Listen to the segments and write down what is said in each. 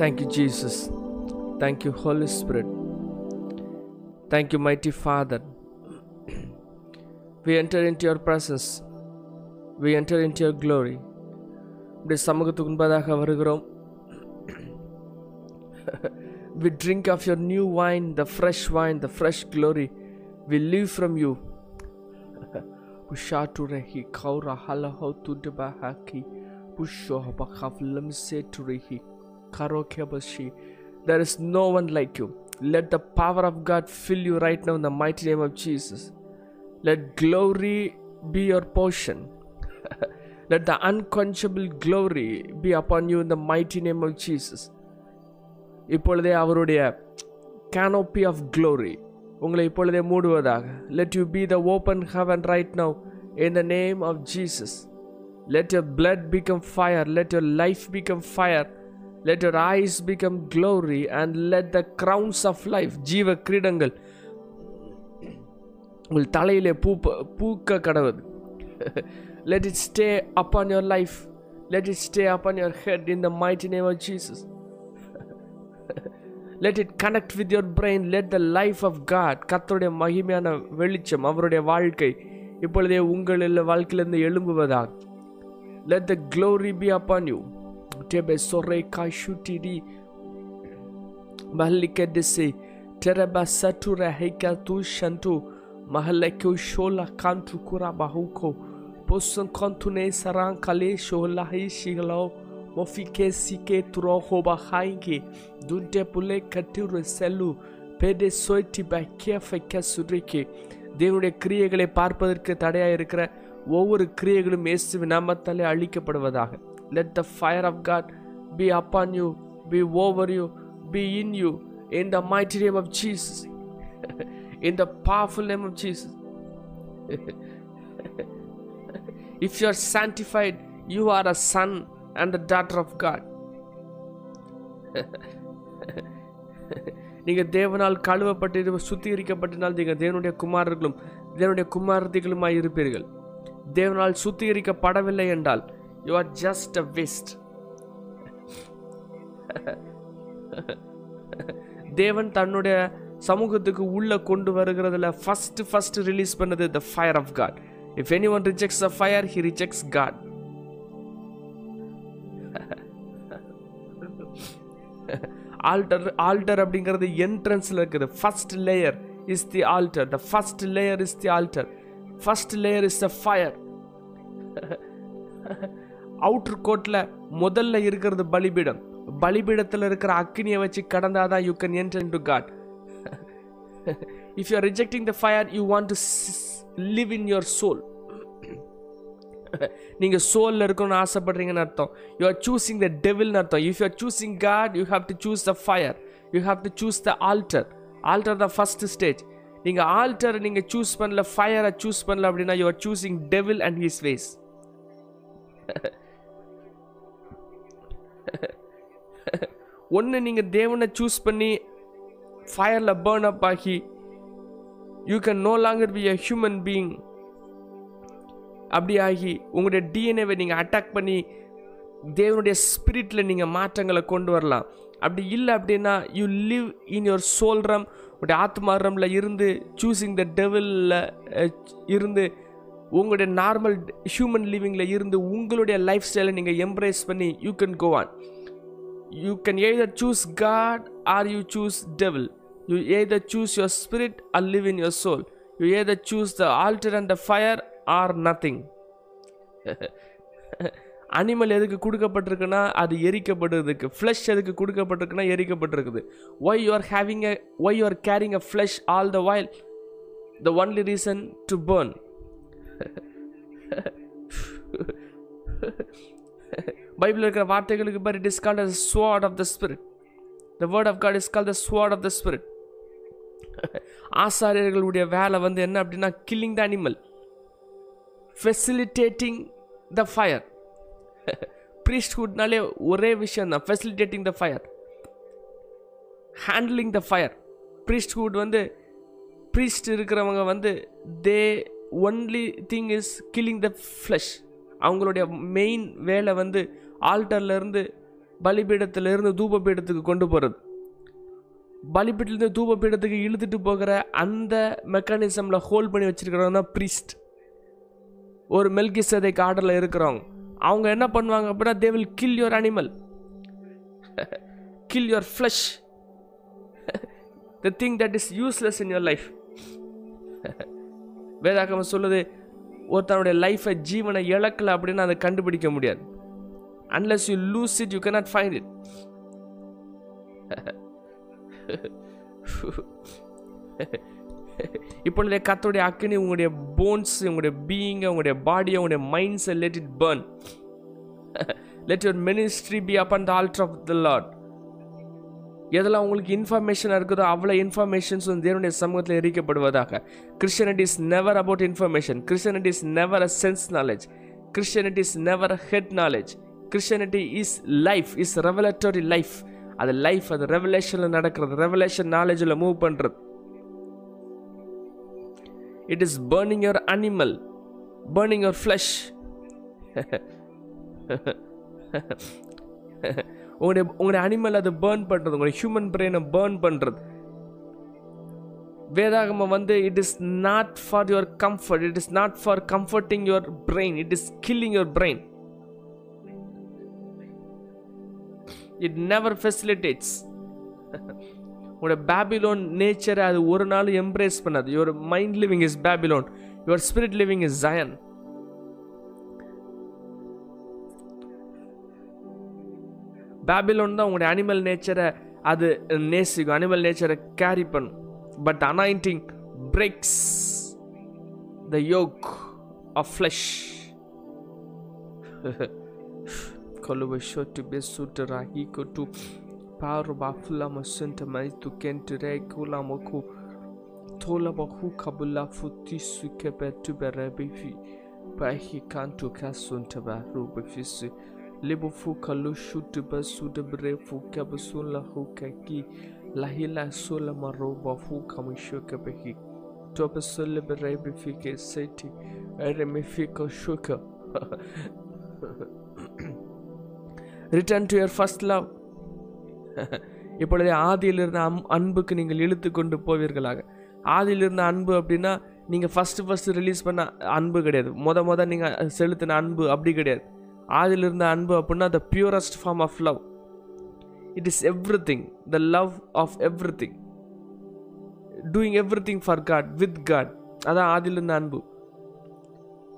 Thank you, Jesus. Thank you, Holy Spirit. Thank you, mighty Father. we enter into your presence. We enter into your glory. இப்படி சமூகத்துக்கு முன்பதாக வருகிறோம் we drink of your new wine, the fresh wine, the fresh glory. We live from you. Pushaturehi kaura halaho tudabahaki. Pushohabakavlamseturehi karokebashi. There is no one like you. Let the power of God fill you right now in the mighty name of Jesus. Let glory be your portion. Let the unquenchable glory be upon you in the mighty name of Jesus. இப்பொழுதே அவருடைய canopy of glory உங்களை இப்பொழுதே மூடுவதாக let you be the open heaven right now in the name of Jesus let your blood become fire let your life become fire let your eyes become glory and let the crowns of life ஜீவ கிரீடங்கள் உங்கள் தலையிலே பூப்ப பூக்க கடவுது let it stay up on your life let it stay up on your head in the mighty name of Jesus let it connect with your brain let the life of God கத்தருடைய மகிமையான வெளிச்சம் அவருடைய வாழ்க்கை இப்பொழுதே உங்களில் வாழ்க்கையிலேருந்து எழும்புவதாக let the glory be upon you tebe sore kashutidi malikadese tereba satura heika tu shantu mahalekyo shola kantu kura bahuko poson kontune saran kale shola hi shigalo mofike sike turo hoba hainge dunte pule katiru selu birthday சோய்டி பக்கிய ஃபைக்க சுரிக்கி தேவனுடைய கிரியைகளை பார்ப்பதற்கு தடையாக இருக்கிற ஒவ்வொரு கிரியைகளும் இயேசு நாமத்தாலே அழிக்கப்படுவதாக let the fire of God be upon you be over you be in you in the mighty name of Jesus in the powerful name of Jesus if you are sanctified you are a son and a daughter of god. நீங்கள் தேவனால் கழுவப்பட்டு சுத்திகரிக்கப்பட்டினால் நீங்கள் தேவனுடைய குமாரர்களும் தேவனுடைய குமாரதிகளுமாய் இருப்பீர்கள் தேவனால் சுத்திகரிக்கப்படவில்லை என்றால் You are just a waste. தேவன் தன்னுடைய சமூகத்துக்கு உள்ள கொண்டு வருகிறதுல ஃபர்ஸ்ட் ஃபர்ஸ்ட் ரிலீஸ் பண்ணது the fire of God if any one rejects a fire he rejects God altar altar அப்படிங்கிறது என்ட்ரன்ஸில் இருக்குது. First layer is the altar the first layer is the altar first layer is the fire outer கோட்டில் முதல்ல இருக்கிறது பலிபீடம். பலிபீடத்தில் இருக்கிற அக்னியை வச்சு கடந்தாதான் you can enter to God if you are rejecting the fire you want to live in your soul நீங்கள் சோலில் இருக்கணும்னு ஆசைப்படுறீங்கன்னு அர்த்தம். யூ ஆர் சூஸிங் த டெவில்னு அர்த்தம். If you are choosing God you have to choose the fire you have to choose the altar altar the first stage நீங்கள் altar நீங்கள் choose பண்ணல ஃபயரை சூஸ் பண்ணல அப்படின்னா you are choosing devil and his ways ஒன்று நீங்கள் தேவனை choose பண்ணி ஃபயரில் பேர்ன் அப் ஆகி you can no longer be a human being அப்படி ஆகி உங்களுடைய டிஎன்ஏவை நீங்கள் அட்டாக் பண்ணி தேவனுடைய ஸ்பிரிட்டில் நீங்கள் மாற்றங்களை கொண்டு வரலாம். அப்படி இல்லை அப்படின்னா you live in your soul room உங்களுடைய ஆத்மாரமில் இருந்து சூஸிங் த டெவலில் இருந்து உங்களுடைய நார்மல் ஹியூமன் லிவிங்கில் இருந்து உங்களுடைய லைஃப் ஸ்டைலை நீங்கள் எம்ப்ரேஸ் பண்ணி you can go on you can either choose God or you choose devil you either choose your spirit or live in your soul you either choose the altar and the fire or nothing animal எதுக்கு கொடுக்கப்பட்டிருக்குன்னா அது எரிக்கப்படுறதுக்கு. Flesh எதுக்கு கொடுக்கப்பட்டிருக்குன்னா எரிக்கப்பட்டிருக்குது. Why you are having a why you are carrying a flesh all the while the only reason to burn Bible இருக்கிற வார்த்தைகளுக்கு பேர் it is called a sword of the spirit the word of God is call the sword of the spirit ஆசாரியர்களுடைய வேலை வந்து என்ன அப்படின்னா killing the animal facilitating the fire ப்ரீஸ்ட்ஹுட்னாலே ஒரே விஷயம் தான் facilitating the fire handling the fire priesthood வந்து priest இருக்கிறவங்க வந்து they only thing is killing the flesh அவங்களுடைய மெயின் வேலை வந்து ஆல்டர்லேருந்து பலிபீடத்திலிருந்து தூப பீடத்துக்கு கொண்டு போகிறது பலிபீடத்துலேருந்து தூப பீடத்துக்கு இழுத்துட்டு போகிற அந்த மெக்கானிசமில் ஹோல்ட் பண்ணி வச்சுருக்கிறவங்க தான் ப்ரீஸ்ட் ஒரு மெல்கி சதைக்கு ஆர்டரில் இருக்கிறவங்க அவங்க என்ன பண்ணுவாங்க அப்படின்னா they will kill your animal kill your flesh the thing that is useless in your life வேதாகமம் சொல்லுது ஒருத்தனுடைய லைஃப்பை ஜீவனை இழக்கல அப்படின்னு அதை கண்டுபிடிக்க முடியாது. Unless you lose it you cannot find it இப்பொழுதே கத்தோடைய அக்கினி உங்களுடைய போன்ஸ் உங்களுடைய பீயிங் உங்களுடைய பாடியை உங்களுடைய மைண்ட்ஸை let it burn let your ministry be up and altar of the lord எதெல்லாம் உங்களுக்கு இன்ஃபர்மேஷனாக இருக்குதோ அவ்வளோ இன்ஃபர்மேஷன்ஸ் வந்து தேவனுடைய சமூகத்தில் எரிக்கப்படுவதாக. Christianity is never about information Christianity is never a sense knowledge Christianity is never a head knowledge Christianity is life is revelatory life அது life அது ரெவலேஷனில் நடக்கிறது. ரெவலேஷன் நாலேஜில் மூவ் பண்ணுறது it is burning your animal burning your flesh உங்களுடைய உங்களுடைய animal அதை burn பண்ணுறது உங்களுடைய ஹியூமன் பிரெயினை பேர்ன் பண்ணுறது வேதாகமம் வந்து it is not for your comfort it is not for comforting your brain it is killing your brain it never facilitates உங்களோட பேபிலோன் நேச்சரை அது ஒரு நாள் எம்ப்ரேஸ் பண்ணாது. Your mind living is Babylon your spirit living is Zion Babylon தான் உங்களுடைய animal நேச்சரை அது நேசிக்கும் அனிமல் நேச்சரை கேரி பண்ணும் but anointing breaks the yoke of flesh Kolova shotu besuta rahiko tu paru bafula masenta mai tu kenti re kula moku tola bahu kabula futi suke betu berebifi bahi kantu kasunta ba ruba fisi libu fu kalu shutu basu de bre fu kabusula hu kaki lahila sula maroba fu kamishoka behi. Topa sula berebifi fike seti. Eremifika shuka. Return to your first love இப்பொழுது ஆதியிலிருந்த அம் அன்புக்கு நீங்கள் இழுத்து கொண்டு போவீர்களாக ஆதியிலிருந்த அன்பு அப்படின்னா நீங்கள் first first release பண்ண அன்பு கிடையாது மொத மொதல் நீங்கள் செலுத்தின அன்பு அப்படி கிடையாது ஆதியிலிருந்த அன்பு அப்படின்னா the purest form of love it is everything the love of everything doing everything for God with God அதான் ஆதியிலிருந்த அன்பு.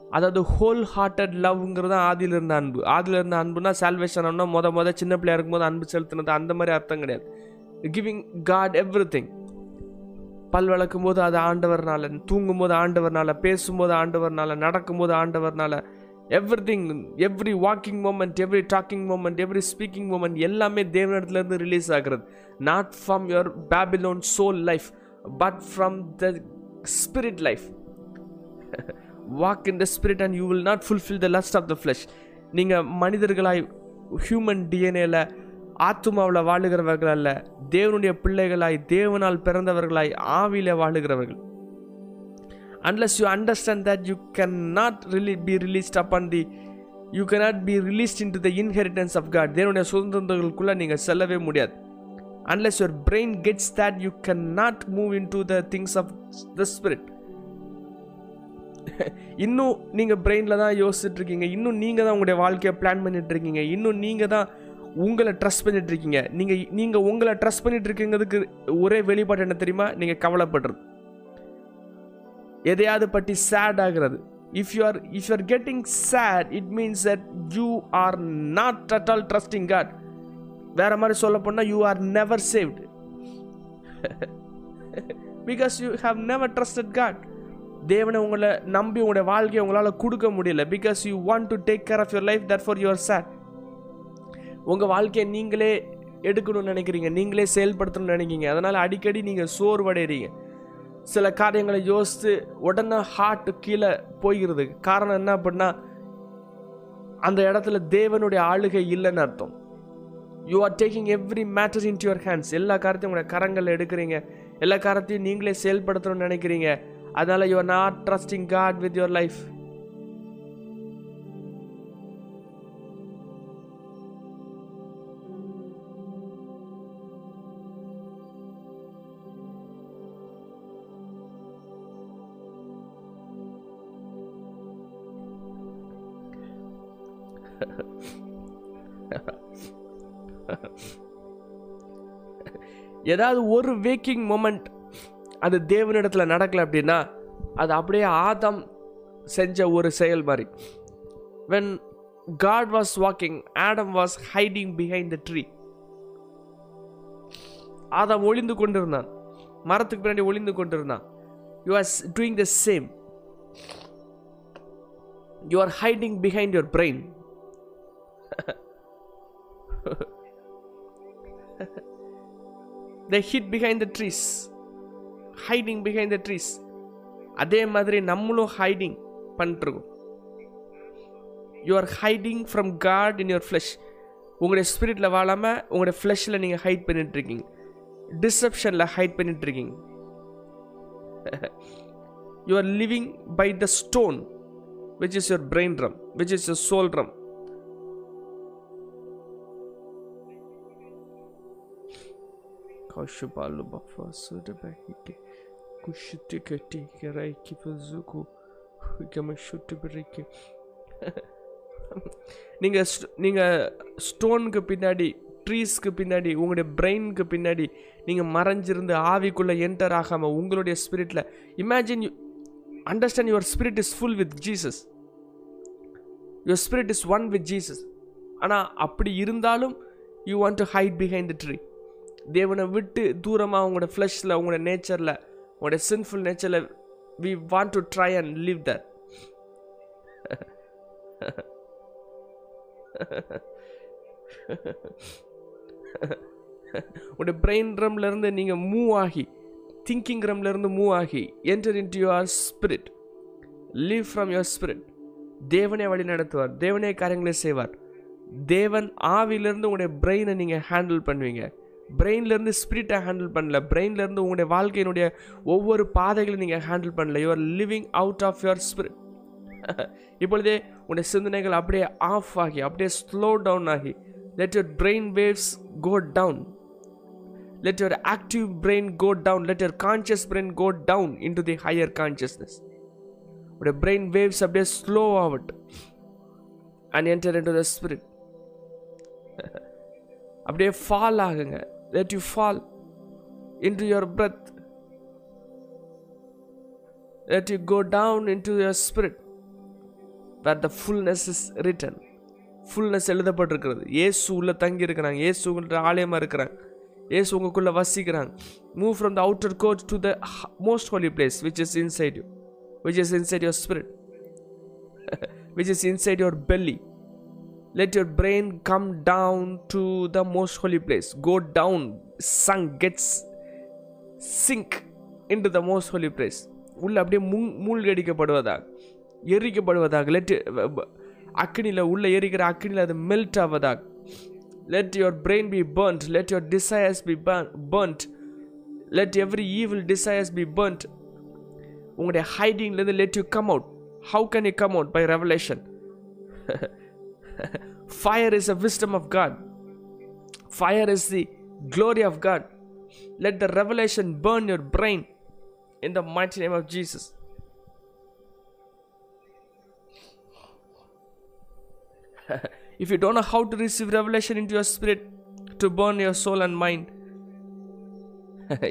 அதாவது ஹோல் ஹார்ட்டட் லவ்ங்கிறது ஆதியில் இருந்த அன்பு. ஆதியில் இருந்த அன்புனா சால்வேஷன் ஆனா மொத மொத சின்ன பிள்ளையா இருக்கும்போது அன்பு செலுத்தினது அந்த மாதிரி அர்த்தம் கிடையாது. கிவிங் காட் எவ்ரி திங் பல் வளர்க்கும் போது அது ஆண்டவர்னால தூங்கும் போது ஆண்டவர்னால பேசும்போது ஆண்டவர்னால நடக்கும்போது ஆண்டவர்னால everything every walking moment every talking moment every speaking moment எல்லாமே தேவனிடத்துலேருந்து ரிலீஸ் ஆகிறது. Not from your Babylon soul life but from the spirit life walk in the spirit and you will not fulfil the lust of the flesh நீங்கள் மனிதர்களாய் human டிஎன்ஏல ஆத்துமாவில் வாழுகிறவர்கள் அல்ல தேவனுடைய பிள்ளைகளாய் தேவனால் பிறந்தவர்களாய் ஆவியில் வாழுகிறவர்கள். Unless you understand that you can not really be released up on the you cannot be released into the inheritance of God தேவனுடைய சுதந்திரங்களுக்குள்ளே நீங்கள் செல்லவே முடியாது. Unless your brain gets that you can not move into the things of the spirit இன்னும் நீங்கள் பிரெயினில் தான் யோசிச்சுட்டு இருக்கீங்க. இன்னும் நீங்கள் தான் உங்களுடைய வாழ்க்கையை பிளான் பண்ணிட்டு இருக்கீங்க. இன்னும் நீங்கள் தான் உங்களை ட்ரஸ்ட் பண்ணிட்டு இருக்கீங்க. நீங்கள் நீங்கள் உங்களை ட்ரஸ்ட் பண்ணிட்டு இருக்கீங்கிறதுக்கு ஒரே வெளிப்பாடு என்ன தெரியுமா? நீங்கள் கவலைப்படுறது. எதையாவது பற்றி சேட் ஆகிறது. If you are if you are getting sad it means that you are not at all trusting God வேற மாதிரி சொல்ல போனால் you are never saved because you have never trusted God தேவனை உங்களை நம்பி உங்களுடைய வாழ்க்கையை உங்களால் கொடுக்க முடியல. Because you want to take care of your life that for your sad உங்கள் வாழ்க்கையை நீங்களே எடுக்கணும்னு நினைக்கிறீங்க. நீங்களே செயல்படுத்தணும்னு நினைக்கிறீங்க. அதனால் அடிக்கடி நீங்கள் சோர்வடைகிறீங்க. சில காரியங்களை யோசித்து உடனே ஹார்ட் கீழே போகிறது. காரணம் என்ன அப்படின்னா அந்த இடத்துல தேவனுடைய ஆளுகை இல்லைன்னு அர்த்தம். You are taking every matter in your hands எல்லா காரத்தையும் உங்களுடைய கரங்களில் எடுக்கிறீங்க. எல்லா காரத்தையும் நீங்களே செயல்படுத்தணும்னு நினைக்கிறீங்க. அதனால் you are not trusting God with your life ஏதாவது ஒரு வேக்கிங் மொமெண்ட் அது தேவனிடத்தில் நடக்கல அப்படின்னா அது அப்படியே ஆதம் செஞ்ச ஒரு செயல் மாதிரி. When God was walking Adam was hiding behind the tree ஆதாம் ஒளிந்து கொண்டிருந்தான். மரத்துக்கு பின்னாடி ஒளிந்து கொண்டிருந்தான். You are doing the same you are hiding behind your brain they hid behind the trees hiding behind the trees அதே மாதிரி நம்மளும் ஹைடிங் பண்ணிட்டுருக்கோம் you are hiding from God in your flesh உங்களுடைய ஸ்பிரிட்டில் வாழாமல் உங்களுடைய ஃப்ளஷில் நீங்கள் ஹைட் பண்ணிகிட்ருக்கீங்க டிசப்ஷனில் ஹைட் பண்ணிகிட்ருக்கீங்க you are living by the stone which is your brain room which is your soul room Kashubalu bafasu de bahike kushiti kati kerai kipazuku gamashuti berike நீங்க st- நீங்க ஸ்டோனுக்கு பின்னாடி ட்ரீஸ்க்கு பின்னாடி உங்களுடைய பிரெயினுக்கு பின்னாடி நீங்க மறைஞ்சிருந்து ஆவிக்குள்ள என்டர் ஆகாம உங்களுடைய ஸ்பிரிட்ல imagine you understand your spirit is full with Jesus your spirit is one with Jesus ஆனால் அப்படி இருந்தாலும் you want to hide behind the tree தேவனை விட்டு தூரமாக உங்களோட ஃப்ளஷில் உங்களோட நேச்சரில் உங்களோட sinful நேச்சரில் we want to try and leave that உங்களோட பிரெயின் ட்ரம்லேருந்து நீங்கள் மூவ் ஆகி திங்கிங் ட்ரம்லேருந்து மூவ் ஆகி enter into your spirit leave from your spirit தேவனே வழி நடத்துவார். தேவனே காரியங்களை செய்வார். தேவன் ஆவியிலேருந்து உங்களுடைய பிரெயினை நீங்கள் ஹேண்டில் பண்ணுவீங்க. பிரெயின்லேருந்து ஸ்பிரிட்டை ஹேண்டில் பண்ணல. பிரெயின்லேருந்து உங்களுடைய வாழ்க்கையினுடைய ஒவ்வொரு பாதைகளையும் நீங்கள் ஹேண்டில் பண்ணல. Your living out of your spirit இப்பொழுதே உங்களுடைய சிந்தனைகள் அப்படியே ஆஃப் ஆகி அப்படியே ஸ்லோ டவுன் ஆகி let your brain waves go down let your active brain go down let your conscious brain go down into the higher consciousness உடைய brain waves அப்படியே slow ஆகட்டும். Enter into the spirit அப்படியே fall ஆகுங்க. Let you fall into your breath. Let you go down into your spirit where the fullness is written. Fullness எழுதப்பட்டிருக்கிறது. ஏசு உள்ளே தங்கி இருக்கிறாங்க. ஏசு உங்கள்கிட்ட ஆலயமாக இருக்கிறாங்க. ஏசு உங்களுக்குள்ளே வசிக்கிறாங்க. Move from the outer court to the most holy place which is inside you which is inside your spirit which is inside your belly let your brain come down to the most holy place go down sunk gets sink into the most holy place உள்ளே அப்படியே முங் மூழ்கடிக்கப்படுவதாக எரிக்கப்படுவதாக let அக்னியில் உள்ளே எரிக்கிற அக்னியில் அது melt ஆவதாக let your brain be burnt let your desires be burnt let every evil desires be burnt உங்களுடைய ஹைடிங்லேருந்து let you come out how can you come out by revelation fire is a wisdom of god fire is the glory of god let the revelation burn your brain in the mighty name of jesus if you don't know how to receive revelation into your spirit to burn your soul and mind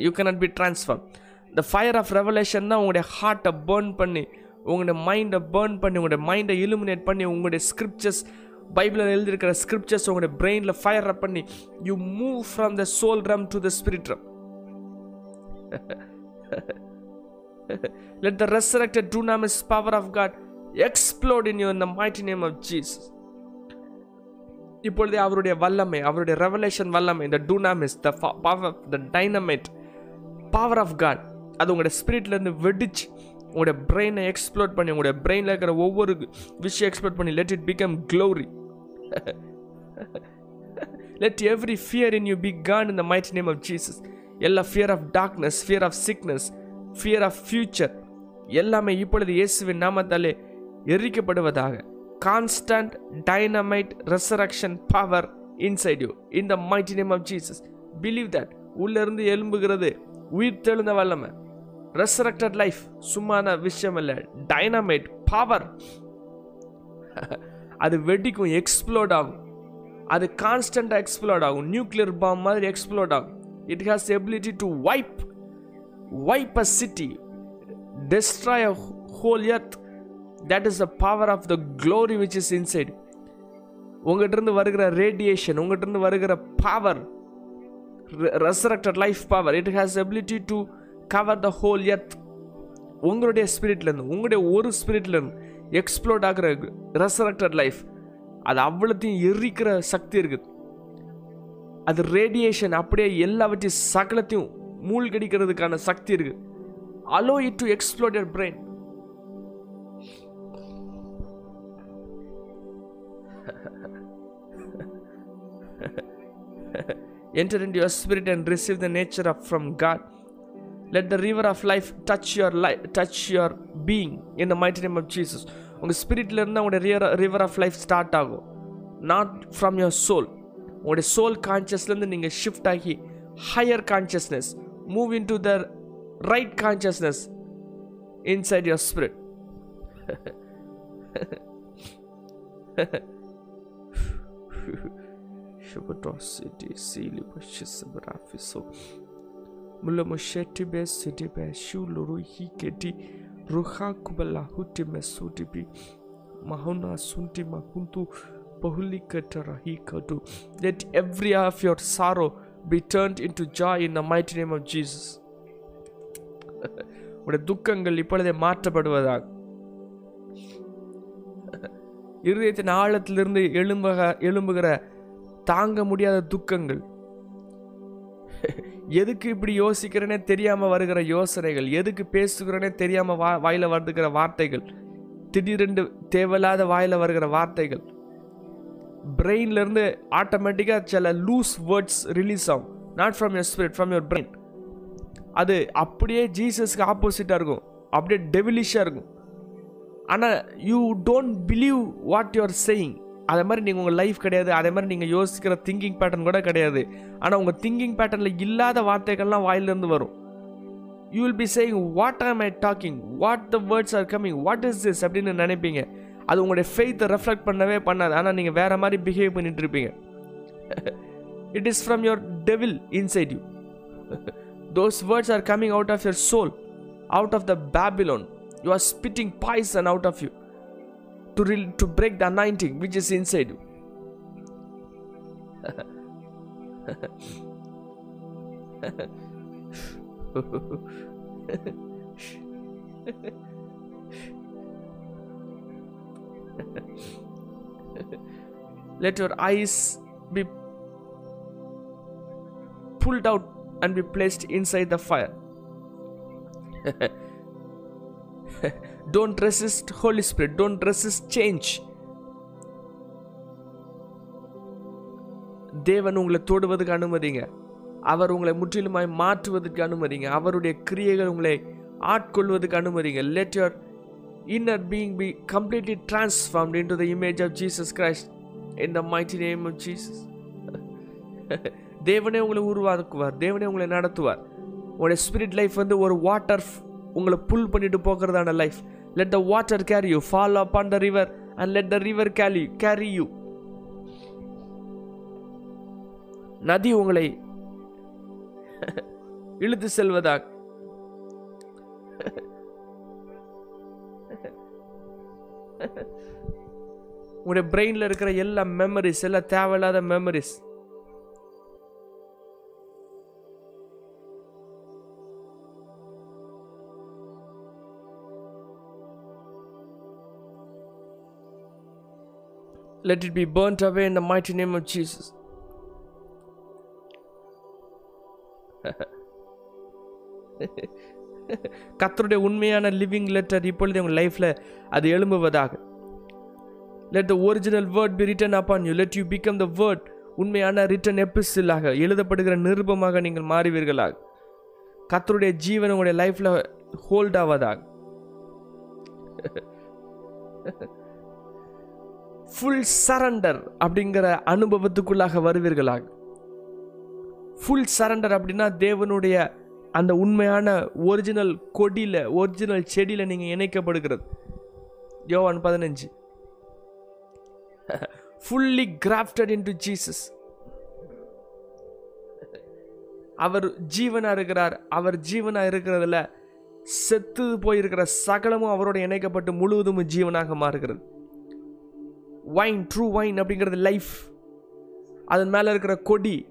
you cannot be transformed the fire of revelation தான் உங்களுடைய ஹார்ட்டை burn பண்ணி உங்களுடைய மைண்டை burn பண்ணி உங்களுடைய மைண்டை illuminate பண்ணி உங்களுடைய ஸ்கிரிப்சர்ஸ் பைபிளில் எழுதியிருக்கிற ஸ்கிரிப்சர்ஸ் உங்களுடைய பிரெயினில் ஃபயர் அப் பண்ணி you move from the soul room to the spirit room let the resurrected dunamis power power of explode in in you the mighty name of Jesus இப்பொழுது அவருடைய வல்லமை அவருடைய ரெவலேஷன் வல்லமை இந்த dunamis the power the dynamite power of God அது உங்களுடைய ஸ்பிரிட்லேருந்து வெடிச்சு உங்களுடைய பிரெயினை எக்ஸ்ப்ளோர் பண்ணி உங்களுடைய பிரெயினில் இருக்கிற ஒவ்வொரு விஷயம் எக்ஸ்ப்ளோர் பண்ணி let it become glory let every fear in you be gone in the might name of Jesus எல்லா fear of darkness fear of sickness fear of future எல்லாமே இப்பொழுது இயேசுவின் நாமத்தாலே எரிக்கப்படுவதாக constant dynamite resurrection power inside you in the mighty name of Jesus believe that உள்ளிருந்து எலும்புகிறது உயிர் தெழுந்த வல்லமை. Resurrected life சும்மான விஷயம் இல்லை டைனமைட் பவர் அது வெடிக்கும் எக்ஸ்ப்ளோட் ஆகும். அது கான்ஸ்டண்ட்டாக எக்ஸ்ப்ளோட் ஆகும். நியூக்ளியர் பாம் மாதிரி எக்ஸ்ப்ளோட் ஆகும். It has ability to wipe wipe a city destroy a whole earth that is the power of the glory which is inside உங்கள்கிட்டருந்து வருகிற ரேடியேஷன் உங்கள்கிட்ட இருந்து வருகிற power resurrected life power it has ability to cover the whole earth உங்களுடைய ஸ்பிரிட்லேருந்து உங்களுடைய ஒரு ஸ்பிரிட்லேருந்து explode ஆகிற ரெசரக்டட் லைஃப் அது அவ்வளோத்தையும் எரிக்கிற சக்தி இருக்குது அது ரேடியேஷன் அப்படியே எல்லாவற்றையும் சகலத்தையும் மூழ்கடிக்கிறதுக்கான சக்தி இருக்குது allow it to explore your brain enter into your spirit and receive the nature of from God. Let the river of life touch your life, touch your being in the might name of Jesus உங்கள் ஸ்பிரிட்டில் இருந்து உங்களுடைய river of life start ஆகும். Not from your soul உங்களுடைய soul கான்சியஸ்லேருந்து நீங்கள் shift ஆகி higher consciousness move into the right consciousness inside your spirit Shabbatosity, Sili Bashisabrafiso. Mulamosheti be sidi be shuluru hiketi ruha kubala huti mesutibi mahuna sunti mahuntu pahulikatara hikatu. Let every of your sorrow be turned into joy in the mighty name of Jesus. உடைய துக்கங்கள் இப்பொழுதே மாற்றப்படுவதாக இருதயத்தின் ஆழத்திலிருந்து எழும்புக எழும்புகிற தாங்க முடியாத துக்கங்கள் எதுக்கு இப்படி யோசிக்கிறேனே தெரியாமல் வருகிற யோசனைகள் எதுக்கு பேசுகிறேனே தெரியாமல் வா வாயில வருகிற வார்த்தைகள் திடீரென்று தேவையில்லாத வாயில வருகிற வார்த்தைகள். பிரெயின்லேருந்து ஆட்டோமேட்டிக்காக சில லூஸ் வேர்ட்ஸ் ரிலீஸ் ஆகும். Not from your spirit from your brain அது அப்படியே ஜீசஸ்க்கு ஆப்போசிட்டாக இருக்கும். அப்படியே டெவிலிஷாக இருக்கும். ஆனால் you don't believe what you are saying அதே மாதிரி நீங்கள் உங்கள் லைஃப் கிடையாது. அதே மாதிரி நீங்கள் யோசிக்கிற திங்கிங் பேட்டர்ன் கூட கிடையாது. ஆனால் உங்கள் திங்கிங் பேட்டர்னில் இல்லாத வார்த்தைகள்லாம் வாயிலிருந்து வரும். You will be saying what am I talking what the words are coming what is this அப்படின்னு நினைப்பீங்க. அது உங்களுடைய ஃபெய்த்தை ரெஃப்ளெக்ட் பண்ணவே பண்ணாது. ஆனால் நீங்கள் வேற மாதிரி பிஹேவ் பண்ணிட்டு இருப்பீங்க. It is from your devil inside you those words are coming out of your soul out of the Babylon you are spitting boys and out of you to, re- to break the anointing which is inside you. Let your eyes be pulled out and be placed inside the fire. don't resist Holy Spirit, don't resist change. தேவன் உங்களை தொடுவதற்கு அனுமதிங்க. அவர் உங்களை முற்றிலுமாய் மாற்றுவதற்கு அனுமதிங்க. அவருடைய கிரியைகள் உங்களை ஆட்கொள்வதற்கு அனுமதிங்க. Let your inner being be completely transformed into the image of Jesus Christ in the mighty name of Jesus தேவனே உங்களை உருவாக்குவார். தேவனே உங்களை நடத்துவார். உங்களுடைய ஸ்பிரிட் லைஃப் வந்து ஒரு வாட்டர் உங்களை புல் பண்ணிட்டு போகிறதான life let the water carry you follow up on the river and let the river carry carry you நதி உங்களை இழுத்து செல்வதாக. உங்களுடைய பிரெயினில் இருக்கிற எல்லா மெமரிஸ் எல்லா தேவையில்லாத memories Let it be burnt away in the mighty name of Jesus. கத்தருடைய உண்மையான லிவிங் லெட்டர் இப்பொழுது உங்கள் லைஃப்பில் அது எழும்புவதாக. Let the original word be written upon you let you become the word உண்மையான ரிட்டன் எபிசிலாக எழுதப்படுகிற நிருபமாக நீங்கள் மாறுவீர்களாக. கத்தருடைய ஜீவன் உங்களுடைய லைஃப்பில் ஹோல்ட் ஆவதாக. ஃபுல் சரண்டர் அப்படிங்கிற அனுபவத்துக்குள்ளாக வருவீர்களாக. ஃபுல் சரண்டர் அப்படின்னா தேவனுடைய அந்த உண்மையான ஒரிஜினல் கொடியில் ஒரிஜினல் செடியில் நீங்கள் இணைக்கப்படுகிறது. யோவான் பதினஞ்சு. ஃபுல்லி கிராஃப்டட் இன்டு ஜீசஸ் அவர் ஜீவனாக இருக்கிறார். அவர் ஜீவனாக இருக்கிறதுல செத்து போயிருக்கிற சகலமும் அவரோட இணைக்கப்பட்டு முழுவதும் ஜீவனாக மாறுகிறது. வைன் ட்ரூ வைன் அப்படிங்கிறது லைஃப் அதன் மேலே இருக்கிற கொடி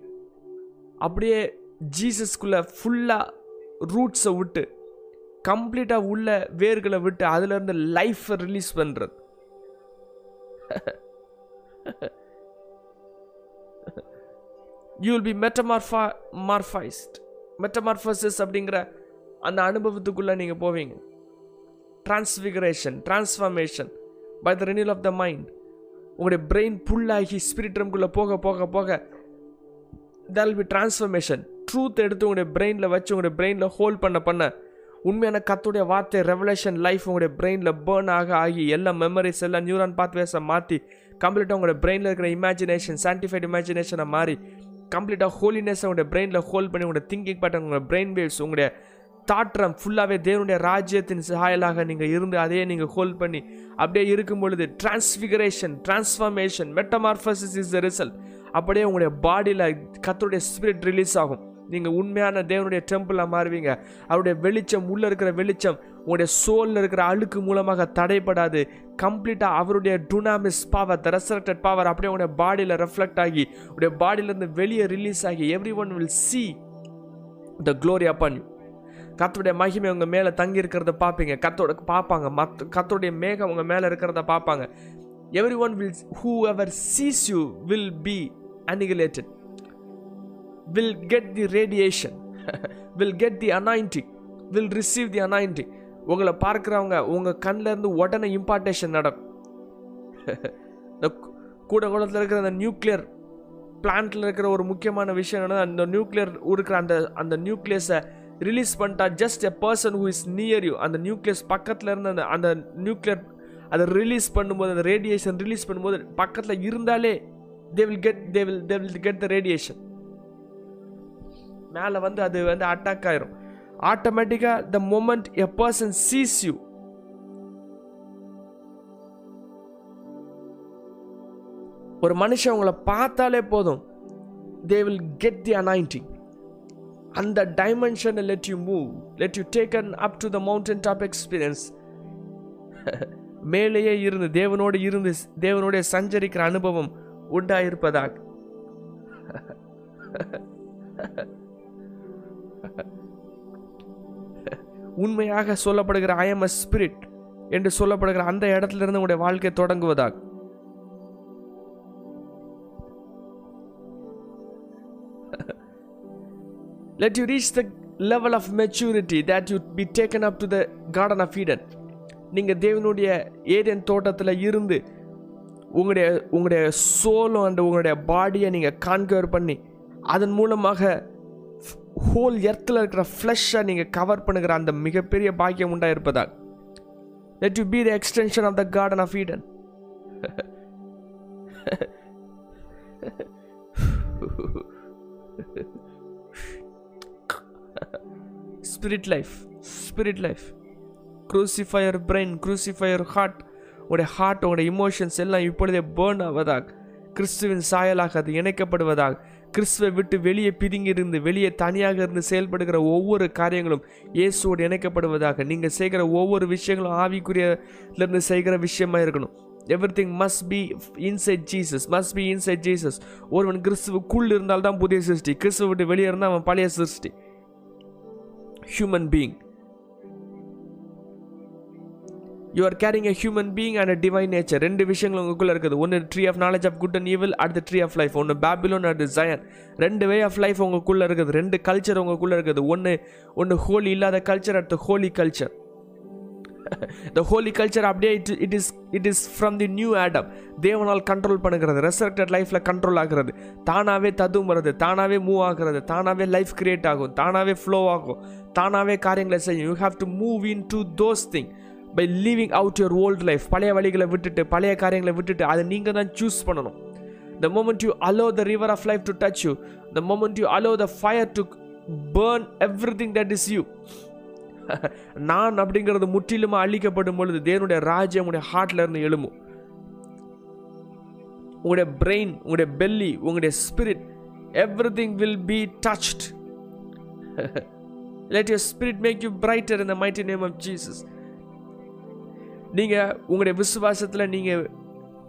அப்படியே ஜீசஸ்குள்ளே ஃபுல்லாக ரூட்ஸை விட்டு கம்ப்ளீட்டாக உள்ள வேர்களை விட்டு அதுலேருந்து லைஃப்பை ரிலீஸ் பண்ணுறது you will be metamorpho morphosed metamorphosis அப்படிங்கிற அந்த அனுபவத்துக்குள்ளே நீங்கள் போவீங்க. Transfiguration transformation by the renewal of the mind உங்களுடைய பிரெயின் புல்லாகி ஸ்பிரிட் ரம்குள்ளே போக போக போக தல் பி டிரான்ஸ்ஃபர்மேஷன் ட்ரூத் எடுத்து உங்களுடைய பிரெயினில் வச்சு உங்களுடைய பிரெயினில் ஹோல்ட் பண்ண பண்ண உண்மையான கத்துடைய வார்த்தை ரெவலேஷன் லைஃப் உங்களுடைய பிரெயினில் பேர்ன் ஆக ஆகி எல்லா மெமரிஸ் எல்லாம் நியூரான் பாத்வேஸை மாற்றி கம்ப்ளீட்டாக உங்களுடைய பிரெயினில் இருக்கிற இமேஜினேஷன் சயின்டிஃபைட் இமேஜினேஷனை மாறி கம்ப்ளீட்டாக ஹோலினஸ் உங்களுடைய பிரெயினில் ஹோல்ட் பண்ணி உங்களுடைய திங்கிங் பேட்டர்ன் உங்களுடைய பிரெயின் வேவ்ஸ் உங்களுடைய தாற்றம் ஃபுல்லாகவே தேவனுடைய ராஜ்யத்தின் சாயலாக நீங்கள் இருந்து அதையே நீங்கள் ஹோல்ட் பண்ணி அப்படியே இருக்கும் பொழுது transfiguration transformation metamorphosis is the result அப்படியே உங்களுடைய பாடியில் கத்தருடைய ஸ்பிரிட் ரிலீஸ் ஆகும். நீங்கள் உண்மையான தேவனுடைய டெம்பிளாக மாறுவீங்க. அவருடைய வெளிச்சம் உள்ளே இருக்கிற வெளிச்சம் உங்களுடைய சோலில் இருக்கிற அழுக்கு மூலமாக தடைப்படாது கம்ப்ளீட்டாக அவருடைய dunamis power the resurrected power அப்படியே உங்களுடைய பாடியில் ரெஃப்ளெக்ட் ஆகி உடைய பாடியிலேருந்து வெளியே ரிலீஸ் ஆகி everyone will see the glory upon you கத்தோடைய மகிமை உங்கள் மேலே தங்கி இருக்கிறத பார்ப்பீங்க. கத்தோட பார்ப்பாங்க. மத் கத்தோடைய மேகம் உங்கள் மேலே இருக்கிறத பார்ப்பாங்க. Everyone will whoever sees you will be inoculated will get the radiation will get the anointing will receive the anointing உங்களை பார்க்குறவங்க உங்கள் கண்ணிலேருந்து உடனே இம்பார்ட்டேஷன் நடக்கும். இந்த கூட குளத்தில் இருக்கிற அந்த நியூக்ளியர் பிளான்ட்டில் இருக்கிற ஒரு முக்கியமான விஷயம் என்னன்னா அந்த நியூக்ளியர் இருக்கிற அந்த அந்த நியூக்ளியஸை ரிலீஸ் பண்ணிட்டா just a person who is near you அந்த நியூக்ளியஸ் பக்கத்தில் இருந்த அந்த அந்த நியூக்ளியர் அதை ரிலீஸ் பண்ணும்போது அந்த ரேடியேஷன் ரிலீஸ் பண்ணும்போது பக்கத்தில் இருந்தாலே they will get they will they will get the radiation மேலே வந்து அது வந்து அட்டாக் ஆயிரும். ஆட்டோமேட்டிக்காக the moment a person sees you ஒரு மனுஷன் உங்களை பார்த்தாலே போதும். They will get the anointing அந்த டைமென்ஷனை let you move let you taken up to the mountain top experience மேலேயே இருந்து தேவனோடு இருந்து தேவனுடைய சஞ்சரிக்கிற அனுபவம் உண்டாயிருப்பதாக. உண்மையாக சொல்லப்படுகிற ஐ எம் அ ஸ்பிரிட் என்று சொல்லப்படுகிற அந்த இடத்துல இருந்து உங்களுடைய வாழ்க்கை தொடங்குவதாக. Let you reach the level of maturity that you be taken up to the garden of eden. நீங்கள் தேவனுடைய ஏதேன் தோட்டத்தில் இருந்து உங்களுடைய உங்களுடைய சோலும் அண்ட் உங்களுடைய பாடியை நீங்கள் கான்கவர் பண்ணி அதன் மூலமாக ஹோல் எர்த்தில் இருக்கிற ஃப்ளஷ்ஷை நீங்கள் கவர் பண்ணுகிற அந்த மிகப்பெரிய பாக்கியம் உண்டாக இருப்பதால் let you be the extension of the garden of Eden spirit life spirit life crucifier brain crucifier heart உடைய ஹார்ட் உடைய இமோஷன்ஸ் எல்லாம் இப்பொழுதே பேர்ன் ஆவதாக. கிறிஸ்துவின் சாயலாக அது இணைக்கப்படுவதாக. கிறிஸ்துவை விட்டு வெளியே பிதுங்கியிருந்து வெளியே தனியாக இருந்து செயல்படுகிற ஒவ்வொரு காரியங்களும் இயேசுவோடு இணைக்கப்படுவதாக. நீங்கள் செய்கிற ஒவ்வொரு விஷயங்களும் ஆவிக்குரியலேருந்து செய்கிற விஷயமா இருக்கணும். Everything must be inside Jesus must be inside Jesus ஒருவன் கிறிஸ்துவுக்குள் இருந்தால் தான் புதிய சிருஷ்டி. கிறிஸ்துவ விட்டு வெளியே இருந்தால் அவன் பழைய சிருஷ்டி. Human being you are carrying a human being and a divine nature ரெண்டு விஷயங்கள் உங்களுக்குள்ள இருக்குது. ஒன்று tree of knowledge of good and evil அடுத்த ட்ரீ ஆஃப் லைஃப் ஒன்று பேபிலோன் அட் ஜயன் ரெண்டு வே ஆஃப் லைஃப் உங்களுக்குள்ள இருக்குது. ரெண்டு கல்ச்சர் உங்களுக்குள்ள இருக்குது. ஒன்று ஒன்று ஹோலி இல்லாத culture at the holy culture the holy culture அப்படியே it it is it is from the new Adam தேவனால் கண்ட்ரோல் பண்ணுகிறது ரெசரக்டட் லைஃப்பில் கண்ட்ரோல் ஆகிறது. தானாகவே ததும்புறது தானாகவே மூவ் ஆகிறது தானாகவே லைஃப் கிரியேட் ஆகும் தானாகவே ஃப்ளோ ஆகும் தானாகவே காரியங்களை செய்யும். You have to move into those thing by leaving out your old life பழைய வழிகளை விட்டுட்டு பழைய காரியங்களை விட்டுட்டு அதை நீங்கள் தான் சூஸ் பண்ணணும். The moment you allow the river of life to touch you the moment you allow the fire to burn everything that is you நான் அப்படிங்கிறது முற்றிலுமா அழிக்கப்படும் பொழுது தேவனுடைய ராஜ்யம் உங்களுடைய ஹார்ட்ல இருந்து எழும்பும். உங்களுடைய பிரெயின் உங்களுடைய பெல்லி உங்களுடைய spirit everything will be touched let your spirit make you brighter இந்த மைட்டி நேம் ஆஃப் ஜீசஸ் நீங்கள் உங்களுடைய விசுவாசத்தில் நீங்கள்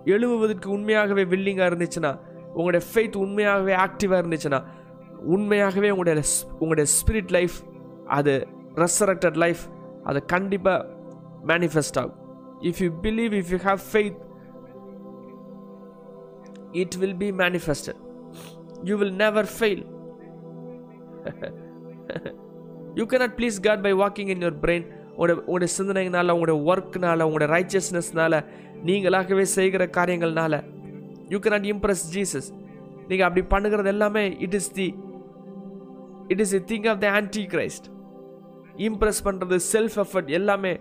எழுவுவதற்கு உண்மையாகவே வில்லிங்காக இருந்துச்சுன்னா உங்களுடைய ஃபெய்த் உண்மையாகவே ஆக்டிவாக இருந்துச்சுன்னா உண்மையாகவே உங்களுடைய உங்களுடைய ஸ்பிரிட் லைஃப் அது ரெசரக்டட் லைஃப் அது கண்டிப்பாக மேனிஃபெஸ்ட் ஆகும். If you believe if you have faith it will be manifested you will never fail you cannot please God by walking in your brain உங்களோட உங்களுடைய சிந்தனைனால உங்களுடைய ஒர்க்னால உங்களுடைய ரைச்சியஸ்னஸ்னால நீங்களாகவே செய்கிற காரியங்கள்னால யூ கேனாட் இம்ப்ரெஸ் ஜீசஸ் நீங்கள் அப்படி பண்ணுகிறது எல்லாமே it is the it is the thing of the antichrist impress பண்ணுறது செல்ஃப் எஃபர்ட் எல்லாமே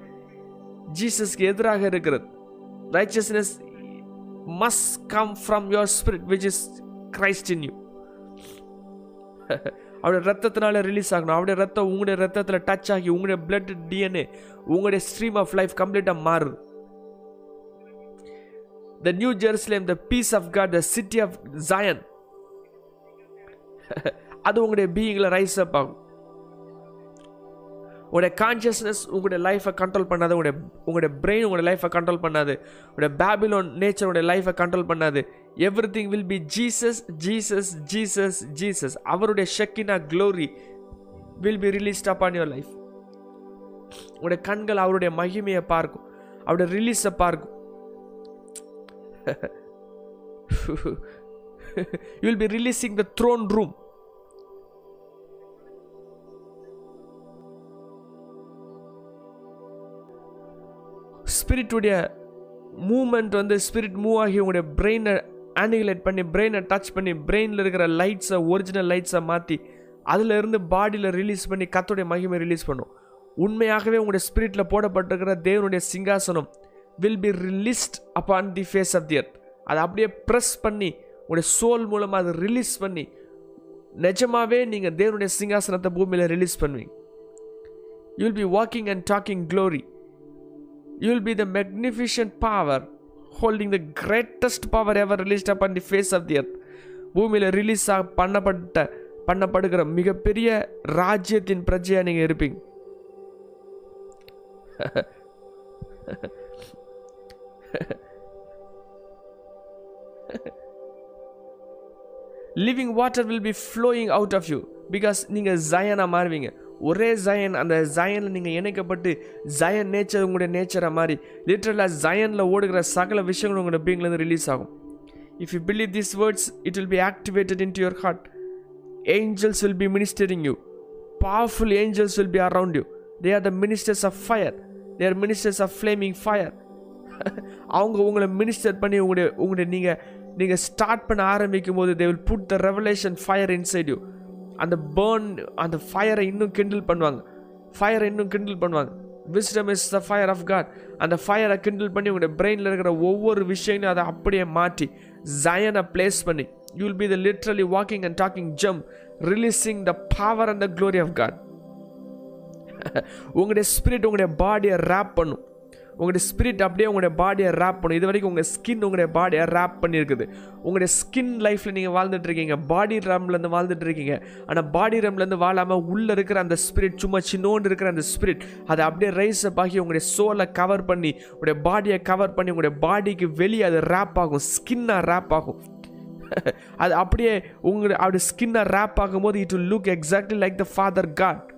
ஜீசஸ்க்கு எதிராக இருக்கிறது. Righteousness must come from your spirit which is Christ in you அவருடைய ரத்தத்தினால ரிலீஸ் ஆகணும். அவருடைய ரத்தம் உங்களுடைய ரத்தத்தில் டச் ஆகி உங்களுடைய பிளட் டிஎன்ஏ உங்களுடைய ஸ்ட்ரீம் ஆஃப் லைஃப் கம்ப்ளீட்டாக மாறுது. The new Jerusalem the peace of God the city of Zion அது உங்களுடைய பீயிங்கில் ரைஸ் அப் ஆகும். உங்களுடைய கான்ஷியஸ்னஸ் உங்களுடைய லைஃப்பை கண்ட்ரோல் பண்ணாது. உங்களுடைய உங்களுடைய பிரெயின் உங்களுடைய லைஃப்பை கண்ட்ரோல் பண்ணாது. உங்களுடைய பேபிலோன் நேச்சருடைய லைஃப்பை கண்ட்ரோல் பண்ணாது. Everything will be Jesus Jesus Jesus Jesus அவருடைய Shekinah glory will be released upon your life உங்களுடைய கண்கள் அவருடைய மகிமையை பார்க்கும். அவருடைய ரிலீஸை பார்க்கும். You will be releasing the throne room ஸ்பிரிட்டுடைய moment வந்து ஸ்பிரிட் மூவ் ஆகி உங்களுடைய பிரெயினை ஆனிகுலேட் பண்ணி பிரெயினை டச் பண்ணி பிரெயினில் இருக்கிற லைட்ஸை ஒரிஜினல் லைட்ஸை மாற்றி அதிலிருந்து பாடியில் ரிலீஸ் பண்ணி கத்தோடைய மகிமை ரிலீஸ் பண்ணும். உண்மையாகவே உங்களுடைய ஸ்பிரிட்டில் போடப்பட்டிருக்கிற தேவனுடைய சிங்காசனம் will be released upon the face of the earth அதை அப்படியே ப்ரெஸ் பண்ணி உங்களுடைய சோல் மூலமாக அதை ரிலீஸ் பண்ணி நிஜமாவே நீங்கள் தேவனுடைய சிங்காசனத்தை பூமியில் ரிலீஸ் பண்ணுவீங்க. You will be walking and talking glory you will be the magnificent power holding the greatest power ever released upon the face of the earth. பூமியில் ரிலீஸ் ஆக பண்ணப்பட்ட பண்ணப்படுகிற மிகப்பெரிய ராஜ்யத்தின் பிரஜையாக நீங்கள் இருப்பீங்க. Living water will be flowing out of you because நீங்கள் ஜயனாக மாறுவீங்க. ஒரே ஜயன் அந்த ஜயனில் நீங்கள் இணைக்கப்பட்டு ஜயன் நேச்சர் உங்களுடைய நேச்சரை மாதிரி லிட்ரலாக ஜயனில் ஓடுகிற சகல விஷயங்களும் உங்களோட பீங்லேருந்து ரிலீஸ் ஆகும். If you believe this words it will be activated into your heart angels will be ministering you powerful angels will be around you they are the ministers of fire they are ministers of flaming fire அவங்க உங்களை minister பண்ணி உங்களுடைய உங்களுடைய நீங்கள் நீங்கள் start பண்ண ஆரம்பிக்கும் போது they will put the revelation fire inside you அந்த பேர்ன் அந்த ஃபயரை இன்னும் கிண்டில் பண்ணுவாங்க. ஃபயரை இன்னும் கிண்டில் பண்ணுவாங்க. Wisdom is the fire of God அந்த ஃபயரை கிண்டில் பண்ணி உங்களுடைய பிரெயினில் இருக்கிற ஒவ்வொரு விஷயங்களையும் அதை அப்படியே மாற்றி ஜயனை பிளேஸ் பண்ணி you will be the literally walking and talking Zam releasing the power and the glory of God உங்களுடைய ஸ்பிரிட் உங்களுடைய பாடியை ரேப் பண்ணும். உங்களுடைய ஸ்பிரிட் அப்படியே உங்களுடைய பாடியை ரேப் பண்ணும் இது வரைக்கும் உங்கள் ஸ்கின் உங்களுடைய பாடியை ரேப் பண்ணியிருக்குது. உங்களுடைய ஸ்கின் லைஃப்பில் நீங்கள் வாழ்ந்துட்டுருக்கீங்க. பாடி ரம்லேருந்து வாழ்ந்துட்டுருக்கீங்க. ஆனால் பாடி ரம்லேருந்து வாழாமல் உள்ளே இருக்கிற அந்த ஸ்பிரிட் சும்மா சின்னோண்டு இருக்கிற அந்த ஸ்பிரிட் அதை அப்படியே ரைஸ் அப் ஆகி உங்களுடைய சோலை கவர் பண்ணி உங்களுடைய பாடியை கவர் பண்ணி உங்களுடைய பாடிக்கு வெளியே அது ரேப் ஆகும். ஸ்கின்னாக ரேப் ஆகும். அது அப்படியே உங்களுடைய அப்படி ஸ்கின்னை ரேப் ஆகும்போது it will look exactly like the father God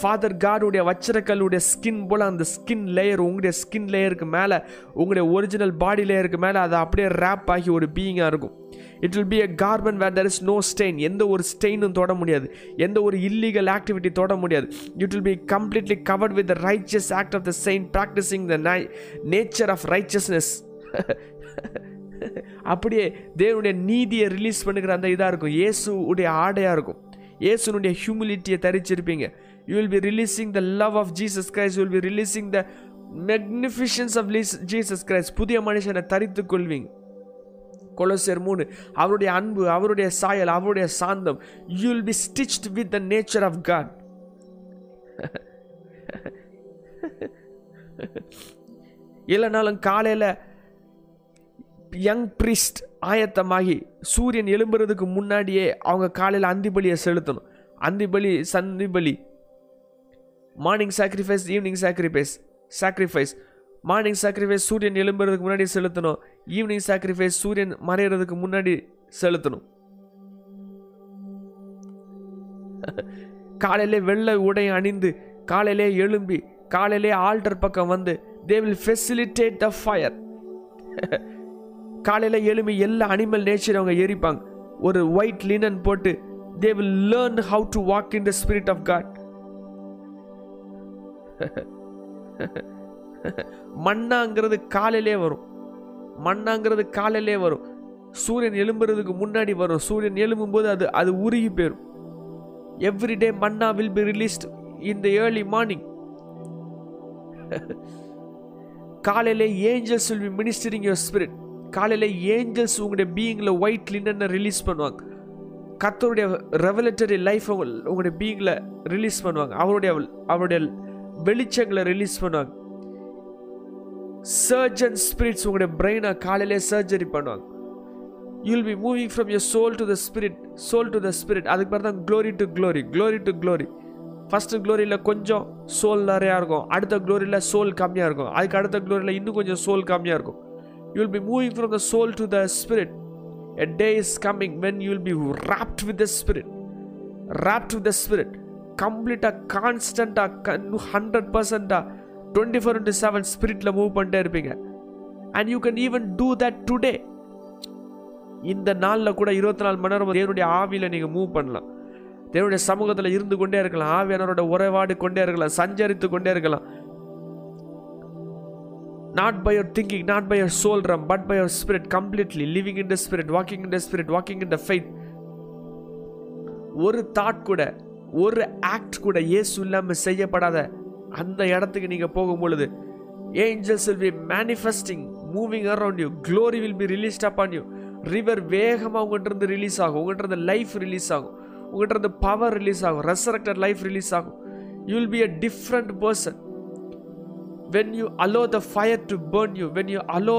father காடுடைய வச்சிரக்கல்லுடைய ஸ்கின் போல் அந்த ஸ்கின் லேயர் உங்களுடைய ஸ்கின் லேயருக்கு மேலே உங்களுடைய ஒரிஜினல் பாடி லேயருக்கு மேலே அதை அப்படியே ரேப் ஆகி ஒரு பீயிங்காக இருக்கும். It will be a carbon where there is no stain எந்த ஒரு ஸ்டெயினும் தொட முடியாது. எந்த ஒரு இல்லீகல் ஆக்டிவிட்டி தொட முடியாது. It will be completely covered with the righteous act of the chain practising the nature of righteousness அப்படியே தேவனுடைய நீதியை ரிலீஸ் பண்ணுகிற அந்த இதாக இருக்கும். இயேசுடைய ஆடையாக இருக்கும். இயேசுனுடைய ஹியூமிலிட்டியை தரிச்சிருப்பீங்க. You will be be releasing love love Jesus Christ, you will be releasing the magnifications of Jesus Christ. புதிய மனுஷனை தரித்து கொள்வீங்க கொலோசியர் மூணு அவருடைய அன்பு அவருடைய சாயல் அவருடைய சாந்தம் you will be stitched with the nature of God இல்லைனாலும் காலையில் யங் ப்ரிஸ்ட் ஆயத்தமாகி சூரியன் எழும்புறதுக்கு முன்னாடியே அவங்க காலையில் அந்திபலியை செலுத்தணும். அந்திபலி சந்திபலி சந்தி பலி morning sacrifice evening sacrifice sacrifice morning sacrifice சூரியன் எழும்புறதுக்கு முன்னாடி செலுத்தணும். ஈவினிங் சாக்ரிஃபைஸ் சூரியன் மறையிறதுக்கு முன்னாடி செலுத்தணும். காலையிலே வெள்ளை உடை அணிந்து காலையிலே எழும்பி காலையிலே ஆல்டர் பக்கம் வந்து they will facilitate the fire காலையில் எழும்பி எல்லா அனிமல் நேச்சர் அவங்க எரிப்பாங்க. ஒரு ஒயிட் லினன் போட்டு they will learn how to walk in the spirit of God மண்ணாங்கிறது காலையிலே வரும். மண்ணாங்கிறது காலையிலே வரும். சூரியன் எழும்புறதுக்கு முன்னாடி வரும். சூரியன் எழும்பும் போது அது அது உருகி போயிடும் every day manna will be released in the early morning காலையிலே angels will be ministering your spirit காலையில் ஏஞ்சல்ஸ் உங்களுடைய பீயிங்கில் ஒயிட் லினனை ரிலீஸ் பண்ணுவாங்க. கத்தருடைய ரெவலட்டரி லைஃப் உங்களுடைய பீயிங்கில் ரிலீஸ் பண்ணுவாங்க. அவருடைய அவருடைய வெளிச்சங்களை ரிலீஸ் பண்ணுவாங்க. சர்ஜன் ஸ்பிரிட்ஸ் உங்களுடைய பிரெயினை காலையிலே சர்ஜரி பண்ணுவாங்க. You'll be moving from your soul to the spirit soul to the spirit அதுக்கு பேர் தான் glory to glory glory to glory first க்ளோரியில் கொஞ்சம் சோல் நிறையா இருக்கும். அடுத்த க்ளோரியில் சோல் கம்மியாக இருக்கும். அதுக்கு அடுத்த க்ளோரியில் இன்னும் கொஞ்சம் சோல் கம்மியாக இருக்கும். You will be moving from the soul to the spirit a day is coming when you will be wrapped with the spirit wrapped with the spirit கம்ப்ளீட்டாக கான்ஸ்டண்ட்டாக constant, a hundred twenty four into seven ஸ்பிரிட்டில் move பண்ணிட்டே இருப்பீங்க. And you can even do that today இந்த நாளில் கூட இருபத்தி நாலு மணி நேரம் தேவனுடைய ஆவியில் நீங்கள் மூவ் பண்ணலாம். தேவனுடைய சமூகத்தில் இருந்து கொண்டே இருக்கலாம். ஆவியானவரோட உறவாடு கொண்டே இருக்கலாம். சஞ்சரித்து கொண்டே இருக்கலாம். Not by your thinking not by your soul realm but by your spirit completely living in the spirit walking in the spirit walking in the faith. ஒரு தாட் கூட ஒரு ஆக்ட் கூட இயேசு இல்லாமல் செய்யப்படாத அந்த இடத்துக்கு நீங்கள் போகும் பொழுது angels will be manifesting moving around you glory will be released up on you river வேகமாக உங்கள்கிட்ட இருந்து ரிலீஸ் ஆகும். உங்கள்கிட்ட இருந்து லைஃப் ரிலீஸ் ஆகும். உங்கள்கிட்ட இருந்து பவர் ரிலீஸ் ஆகும். ரெசரக்டட் லைஃப் ரிலீஸ் ஆகும். You will be a different person when you allow the fire to burn you when you allow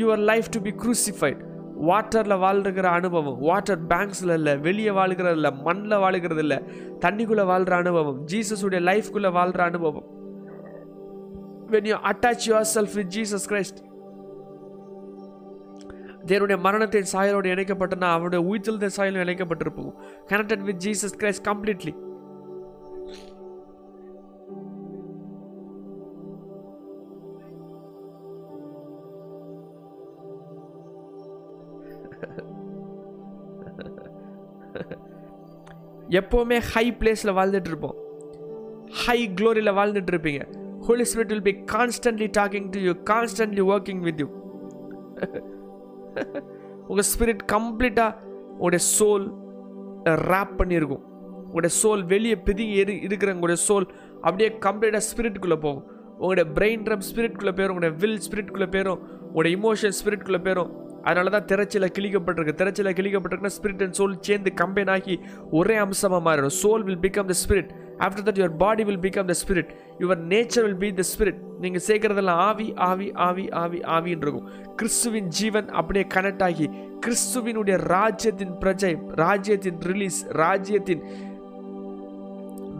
your life to be crucified வாட்டரில் வாழ்கிற அனுபவம் வாட்டர் பேங்க்ஸில் இல்லை வெளியே வாழ்கிறது இல்லை மண்ணில் வாழ்கிறது இல்லை தண்ணிக்குள்ளே வாழ்கிற அனுபவம் ஜீசஸுடைய லைஃப்குள்ளே வாழ்கிற அனுபவம். When you attach yourself with Jesus Christ தேவனுடைய மரணத்தின் சாயலோடு இணைக்கப்பட்டனா அவனுடைய உயிர்த்தெழுந்த சாயலும் இணைக்கப்பட்டிருப்போம். Connected with Jesus Christ completely எப்போவுமே ஹை பிளேஸில் வாழ்ந்துட்டு இருப்போம் ஹை க்ளோரியில் வாழ்ந்துட்டு இருப்பீங்க Holy Spirit will be constantly talking to you constantly working with you உங்கள் ஸ்பிரிட் கம்ப்ளீட்டாக உங்களுடைய சோல் ரேப் பண்ணியிருக்கும். உங்களுடைய சோல் வெளியே பிதுங்கி இரு இருக்கிற உங்களுடைய சோல் அப்படியே கம்ப்ளீட்டாக ஸ்பிரிட்குள்ளே போகும். உங்களுடைய பிரெயின் ட்ரம் ஸ்பிரிட்குள்ளே போயிடும் உங்களுடைய வில் ஸ்பிரிட்குள்ளே போயிடும் உங்களுடைய இமோஷன் ஸ்பிரிட்குள்ளே போயிடும் அதனால தான் திரைச்சில கிழிக்கப்பட்டிருக்கு. திரைச்சில கிழிக்கப்பட்டிருக்குன்னா ஸ்பிரிட் அண்ட் சோல் சேர்ந்து கம்பைன் ஆகி ஒரே அம்சமாக மாறிடும். Soul will become the spirit after that your body will become the spirit your nature will be the spirit நீங்கள் சேர்க்கறதெல்லாம் ஆவி ஆவி ஆவி ஆவி ஆவின்னு இருக்கும். கிறிஸ்துவின் ஜீவன் அப்படியே கனெக்ட் ஆகி கிறிஸ்துவினுடைய ராஜ்யத்தின் பிரஜை ராஜ்யத்தின் ரிலீஸ் ராஜ்யத்தின்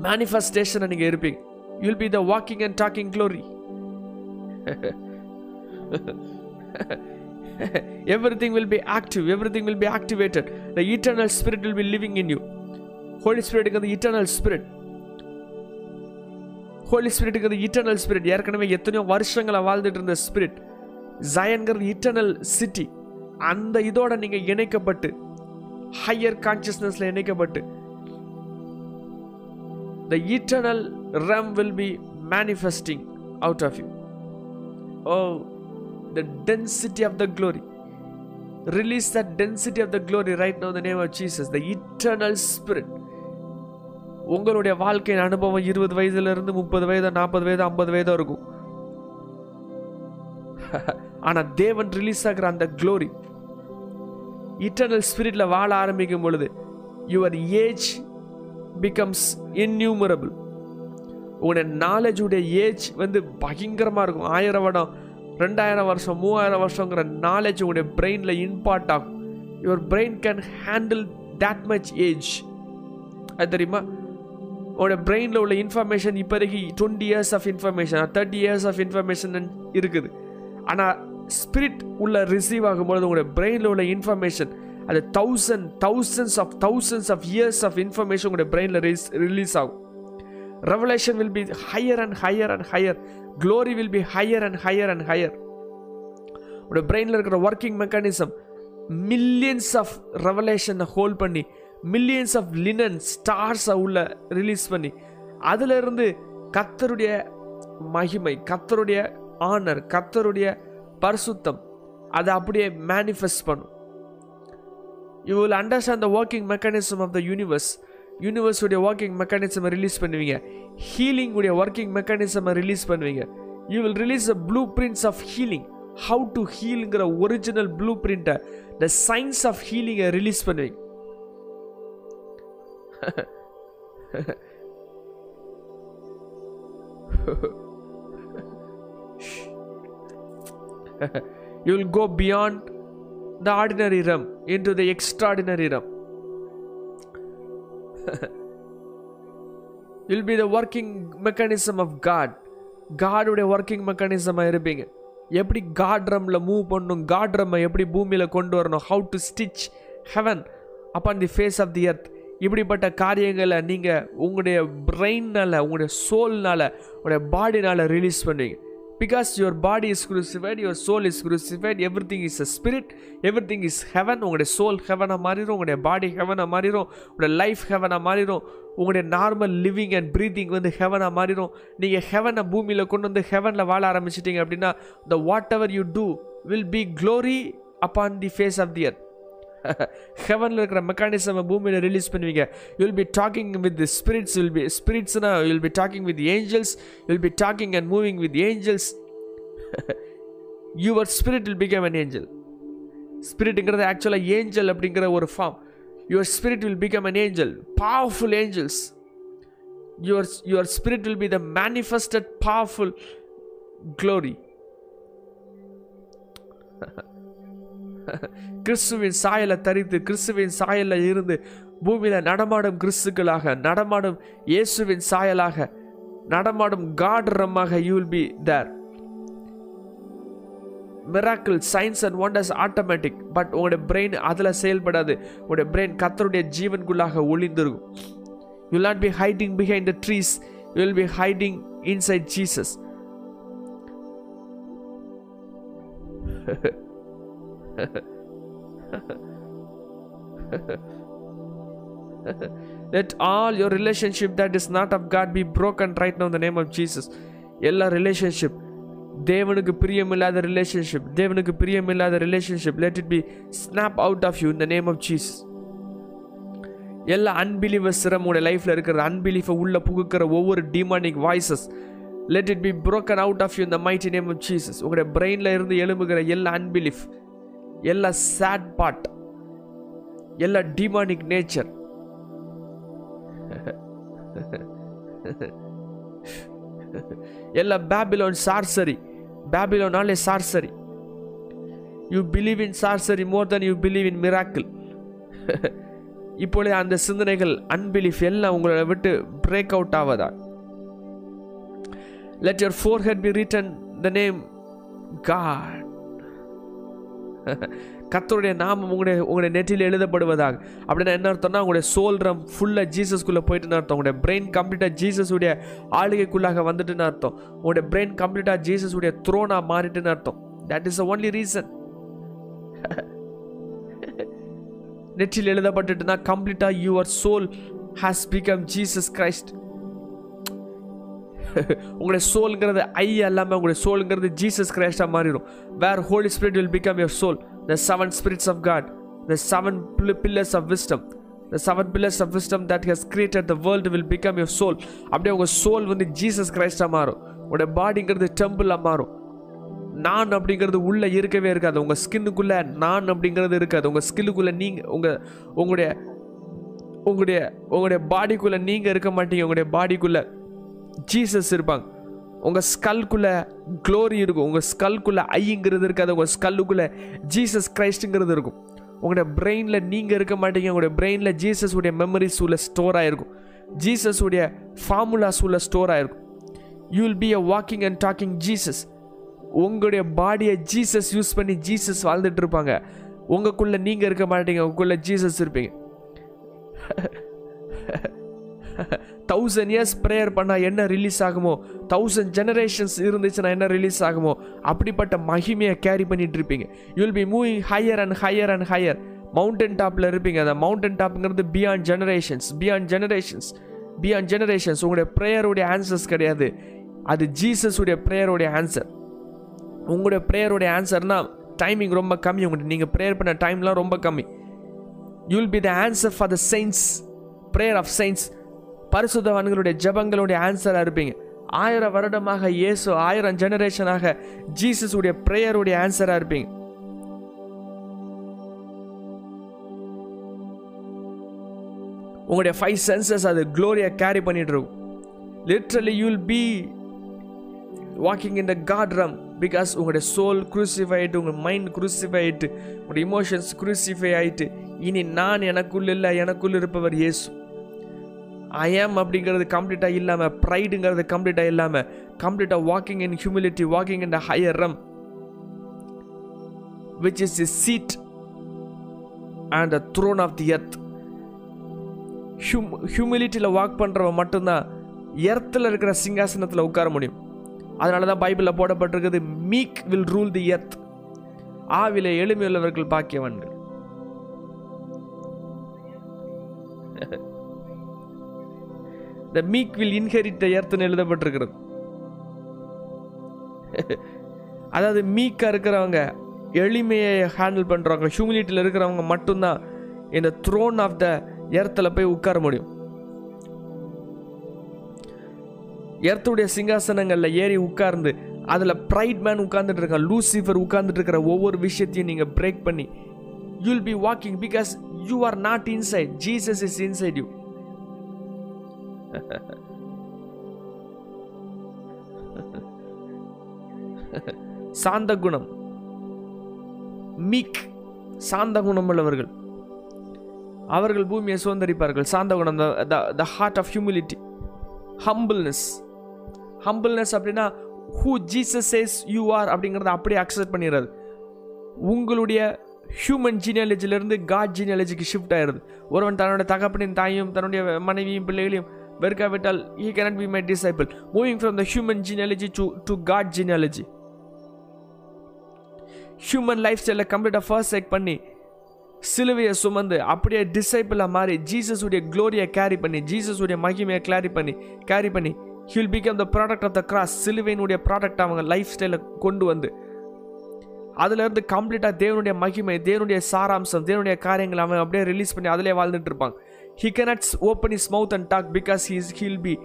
மேனிஃபெஸ்டேஷனை நீங்கள் இருப்பீங்க. You'll be the walking and talking glory everything will be active everything will be activated. The eternal spirit will be living in you. Holy spirit is the eternal spirit. Holy அந்த eternal spirit ஏற்கனவே எத்தனையோ வருஷங்களை வாழ்ந்துட்டு இருந்த spirit ஜயன்கிறது eternal city அந்த இதோட நீங்கள் இணைக்கப்பட்டு higher கான்சியஸ்னஸில் இணைக்கப்பட்டு the eternal realm will be manifesting out of you oh the density of the glory. Release that density of the glory right now in the name of Jesus, the eternal spirit. உங்களுடைய வாழ்க்கையின் அனுபவம் இருபது வயதுல இருந்து முப்பது வயது நாற்பது வயது ஐம்பது வயதோ இருக்கும் ஆனா தேவன் ரிலீஸ் ஆகிற அந்த க்ளோரி இட்டர்னல் ஸ்பிரிட்ல வாழ ஆரம்பிக்கும் பொழுது யுவர் ஏஜ் பிகம்ஸ் இன்யூமரபிள் உங்களுடைய நாலேஜுடைய ஏஜ் வந்து பயங்கரமா இருக்கும் ஆயிரம் வருடம் ரெண்டாயிரம் வருஷம் மூவாயிரம் வருஷங்கிற நாலேஜ் உங்களுடைய பிரெயினில் இம்பார்ட் ஆகும். Your brain can handle that much age அது தெரியுமா? உங்களோட பிரெயினில் உள்ள இன்ஃபர்மேஷன் இப்போதைக்கு twenty years of information thirty years of information இருக்குது. ஆனால் ஸ்பிரிட் உள்ள ரிசீவ் ஆகும்பொழுது உங்களுடைய பிரெயினில் உள்ள இன்ஃபர்மேஷன் அது thousand thousands of thousands of years of information உங்களுடைய பிரெயினில் ரிலீஸ் ஆகும். Revelation will be higher and higher and higher glory will be higher and higher and higher உடைய பிரெயினில் இருக்கிற ஒர்க்கிங் மெக்கானிசம் மில்லியன்ஸ் ஆஃப் ரெவலேஷனை ஹோல்ட் பண்ணி millions of linen ஸ்டார்ஸை உள்ள ரிலீஸ் பண்ணி அதிலிருந்து கத்தருடைய மகிமை கத்தருடைய ஆனர் கத்தருடைய பரிசுத்தம் அதை அப்படியே மேனிஃபெஸ்ட் பண்ணும். You will understand the working mechanism of the universe யூனிவர்ஸுடைய walking மெக்கானிசமை ரிலீஸ் பண்ணுவீங்க. ஹீலிங் உடைய ஒர்க்கிங் மெக்கானிசமை ரிலீஸ் பண்ணுவீங்க. You will release a blueprints of healing how to ஹீலுங்கிற original blue பிரிண்ட்டை த சயின்ஸ் ஆஃப் ஹீலிங்கை ரிலீஸ் பண்ணுவீங்க. You will go beyond the ordinary realm into the extraordinary realm You'll be the working mechanism of God காடுடைய working மெக்கானிசமாக இருப்பீங்க. எப்படி God ரம்மில் move பண்ணணும் God ரம்மை எப்படி பூமியில் கொண்டு வரணும் how to stitch heaven upon the face of the earth இப்படிப்பட்ட காரியங்களை நீங்கள் உங்களுடைய பிரெயினால் உங்களுடைய சோல்னால் உங்களுடைய பாடினால் ரிலீஸ் பண்ணுவீங்க. Because your body is crucified your soul is crucified everything is a spirit everything is heaven உங்களுடைய சோல் ஹெவனாக மாறிடும் உங்களுடைய பாடி ஹெவனாக மாறிடும் உங்களுடைய லைஃப் ஹெவனாக மாறிடும் உங்களுடைய நார்மல் லிவிங் அண்ட் ப்ரீத்திங் வந்து ஹெவனாக மாறிடும் நீங்கள் ஹெவனை பூமியில் கொண்டு வந்து ஹெவனில் வாழ ஆரம்பிச்சிட்டிங்க அப்படின்னா the whatever you do will be glory upon the face of the earth ஹெவனில் இருக்கிற மெக்கானிசமை பூமியில் ரிலீஸ் பண்ணுவீங்க. You'll be talking with spirits will be ஸ்பிரிட்ஸ்னா you'll be talking with angels will be talking and moving with angels your spirit will become an angel ஸ்பிரிட்டுங்கிறது ஆக்சுவலாக angel அப்படிங்கிற ஒரு form your spirit will become an angel powerful angels your your spirit will be the manifested powerful glory கிறிஸ்துவின் சாயலை தரித்து கிறிஸ்துவின் சாயல்ல இருந்து பூமியில் நடமாடும் கிறிஸ்துக்களாக நடமாடும் இயேசுவின் சாயலாக நடமாடும் காட்ரமாக you will be there miracle signs and wonders automatic but உங்களுடைய பிரெயின் அதில் செயல்படாது. உங்களுடைய பிரெயின் கத்தருடைய ஜீவன்குள்ளாக ஒளிந்திருக்கும். You not be hiding behind the trees you will be hiding inside Jesus let all your relationship that is not of God be broken right now the name of Jesus எல்லா relationship தேவனுக்கு பிரியமில்லாத relationship தேவனுக்கு பிரியமில்லாத relationship let it be snap out of you இந்த name of Jesus எல்லா அன்பிலீவர்ஸும் உங்களுடைய லைஃப்பில் இருக்கிற அன்பிலீஃபை உள்ளே புகுக்கிற ஒவ்வொரு demonic voices let it be broken out of you இந்த மைட்டி நேம் ஆஃப் ஜீசஸ் உங்களுடைய பிரெயினில் இருந்து எழும்புகிற எல்லா அன்பிலீஃப் எல்லா சேட் பார்ட் எல்லா டிமானிக் நேச்சர் எல்லா Babylon sorcery பேபிலோனாலே sorcery you believe in sorcery more than you believe in miracle இப்பொழுது அந்த சிந்தனைகள் அன்பிலீஃப் எல்லாம் உங்களை விட்டு break out ஆவதா let your forehead be written the name God கத்தருடைய நாமம் உங்களுடைய உங்களுடைய நெற்றியில் எழுதப்படுவதாக. அப்படின்னா என்ன அர்த்தம்னா உங்களுடைய சோல்ரம் ஃபுல்லாக ஜீசஸ்குள்ளே போயிட்டுன்னு அர்த்தம்? உங்களுடைய பிரெயின் கம்ப்ளீட்டாக ஜீசஸுடைய ஆளுகைக்குள்ளாக வந்துட்டுன்னு அர்த்தம்? உங்களுடைய பிரெயின் கம்ப்ளீட்டாக ஜீசஸுடைய த்ரோனாக மாறிட்டுன்னு அர்த்தம்? தட் இஸ் ஒன்லி ரீசன் நெற்றில் எழுதப்பட்டுட்டுனா கம்ப்ளீட்டாக your soul has become Jesus Christ உங்களுடைய சோல்ங்கிறது ஐ அல்லாமல் உங்களுடைய சோல்ங்கிறது ஜீசஸ் கிரைஸ்டாக மாறிடும் where Holy Spirit will become your soul the seven spirits of God the seven pillars of wisdom the seven pillars of wisdom that has created the world will become your soul அப்படியே உங்கள் soul வந்து Jesus கிரைஸ்டாக மாறும். உங்களுடைய பாடிங்கிறது டெம்பிளாக மாறும். நான் அப்படிங்கிறது உள்ளே இருக்கவே இருக்காது. உங்கள் ஸ்கின்னுக்குள்ளே நான் அப்படிங்கிறது இருக்காது. உங்கள் ஸ்கின்னுக்குள்ளே நீங்கள் உங்கள் உங்களுடைய உங்களுடைய உங்களுடைய பாடிக்குள்ளே நீங்கள் இருக்க மாட்டீங்க. உங்களுடைய பாடிக்குள்ளே ஜீசஸ் இருப்பாங்க. உங்கள் ஸ்கல்குள்ளே க்ளோரி இருக்கும். உங்கள் ஸ்கல்குள்ளே ஐங்கிறது இருக்காது. உங்கள் ஸ்கல்லுக்குள்ளே ஜீசஸ் கிரைஸ்ட்டுங்கிறது இருக்கும். உங்களோட பிரெயினில் நீங்கள் இருக்க மாட்டீங்க. உங்களுடைய பிரெயினில் ஜீசஸ் உடைய மெமரிஸ் உள்ள ஸ்டோர் ஆகிருக்கும் ஜீசஸ் உடைய ஃபார்முலாஸ் உள்ள ஸ்டோர் ஆகிருக்கும் you will be a walking and talking Jesus உங்களுடைய பாடியை ஜீசஸ் யூஸ் பண்ணி ஜீசஸ் வாழ்ந்துட்டு இருப்பாங்க. உங்களுக்குள்ளே நீங்கள் இருக்க மாட்டீங்க. உங்களுக்குள்ளே ஜீசஸ் இருப்பீங்க. தௌசண்ட் இயர்ஸ் ப்ரேயர் பண்ணால் என்ன ரிலீஸ் ஆகுமோ? தௌசண்ட் ஜெனரேஷன்ஸ் இருந்துச்சுன்னா என்ன ரிலீஸ் ஆகுமோ? அப்படிப்பட்ட மகிமையை கேரி பண்ணிட்டு இருப்பீங்க. You'll be moving higher and higher and higher mountain டாப்பில் இருப்பீங்க. அந்த mountain டாப்ங்கிறது beyond generations beyond generations beyond generations உங்களுடைய ப்ரேயருடைய ஆன்சர்ஸ் கிடையாது. அது ஜீசஸுடைய ப்ரேயருடைய ஆன்சர் உங்களுடைய ப்ரேயருடைய ஆன்சர்னால் டைமிங் ரொம்ப கம்மி. உங்கள்கிட்ட நீங்கள் ப்ரேயர் பண்ண டைம்லாம் ரொம்ப கம்மி. You'll be the answer for the science prayer of science பரிசுத்தவான்களுடைய ஜபங்களுடைய ஆன்சராக இருப்பீங்க. ஆயிரம் வருடமாக இயேசு ஆயிரம் ஜெனரேஷனாக ஜீசஸ் உடைய ப்ரேயருடைய ஆன்சராக இருப்பீங்க. உங்களுடைய ஃபைவ் சென்சஸ் அது க்ளோரியாக கேரி பண்ணிட்டு இருக்கும். Literally you'll be walking in the God realm because உங்களுடைய சோல் குரூசிஃபைட்டு உங்கள் மைண்ட் குரூசிஃபை ஆகிட்டு உங்களுடைய இமோஷன்ஸ் குரூசிஃபை ஆகிட்டு இனி நான் எனக்குள்ள இல்லை எனக்குள்ள இருப்பவர் இயேசு. ஐ அப்படிங்கிறது கம்ப்ளீட்டாக இல்லாமல் ப்ரைடுங்கிறது கம்ப்ளீட்டாக இல்லாமல் கம்ப்ளீட்டாக walking in humility walking in the higher realm which is the seat and the throne of the earth Hume ஹியூமிலிட்டியில் வாக் பண்ணுறவன் மட்டும்தான் எர்த்தில் இருக்கிற சிங்காசனத்தில் உட்கார முடியும். அதனால தான் பைபிளில் போடப்பட்டிருக்குது meek will rule the earth ஆவில எளிமையுள்ளவர்கள் பாக்கியவன்கள். த மீக் வில் இன்ஹெரிட் த எர்த்னு எழுதப்பட்டிருக்கிறது. அதாவது மீக்காக இருக்கிறவங்க எளிமையை ஹேண்டில் பண்ணுறவங்க ஹியூமிலிட்டியில் இருக்கிறவங்க மட்டும்தான் இந்த த்ரோன் ஆஃப் த எர்த்தில் போய் உட்கார முடியும். எர்த்துடைய சிங்காசனங்களில் ஏறி உட்கார்ந்து அதில் ப்ரைட் மேன் உட்கார்ந்துட்டு இருக்கான் லூசிஃபர் உட்கார்ந்துட்டு இருக்கிற ஒவ்வொரு விஷயத்தையும் நீங்கள் பிரேக் பண்ணி you'll be walking because you are not inside Jesus is inside you சாந்த குணம் மீக். சாந்த குணம் உள்ளவர்கள் அவர்கள் பூமியை சுதந்திரிப்பார்கள். சாந்த குணம் the heart of humility humbleness humbleness அப்படின்னா who Jesus says you are அப்படிங்கிறத அப்படியே அக்செப்ட் பண்ணிடுறது உங்களுடைய ஹியூமன் ஜீனியாலஜிலேருந்து காட் ஜீனியாலஜிக்கு ஷிஃப்ட் ஆயிடுது. ஒருவன் தன்னோட தகப்பனின் தாயும் தன்னுடைய மனைவியும் பிள்ளைகளையும் வெறுக்காவிட்டால் he cannot be my disciple. Moving from the human genealogy to, to God genealogy. Human life ஸ்டைலில் கம்ப்ளீட்டாக ஃபர்ஸ்ட் செக் பண்ணி சிலுவையை சுமந்து அப்படியே டிசைபிளாக மாறி ஜீசஸுடைய க்ளோரியை கேரி பண்ணி ஜீசஸுடைய மகிமையை கிளாரி பண்ணி கேரி பண்ணி he'll become the product of the cross சிலுவையினுடைய product அவங்க லைஃப் ஸ்டைலில் கொண்டு வந்து அதுலேருந்து கம்ப்ளீட்டாக தேவனுடைய மகிமை தேவனுடைய சாராம்சம் தேவனுடைய காரியங்களை அவன் அப்படியே ரிலீஸ் பண்ணி அதிலே வாழ்ந்துட்டு இருப்பாங்க he open open is mouth and talk because is, he'll be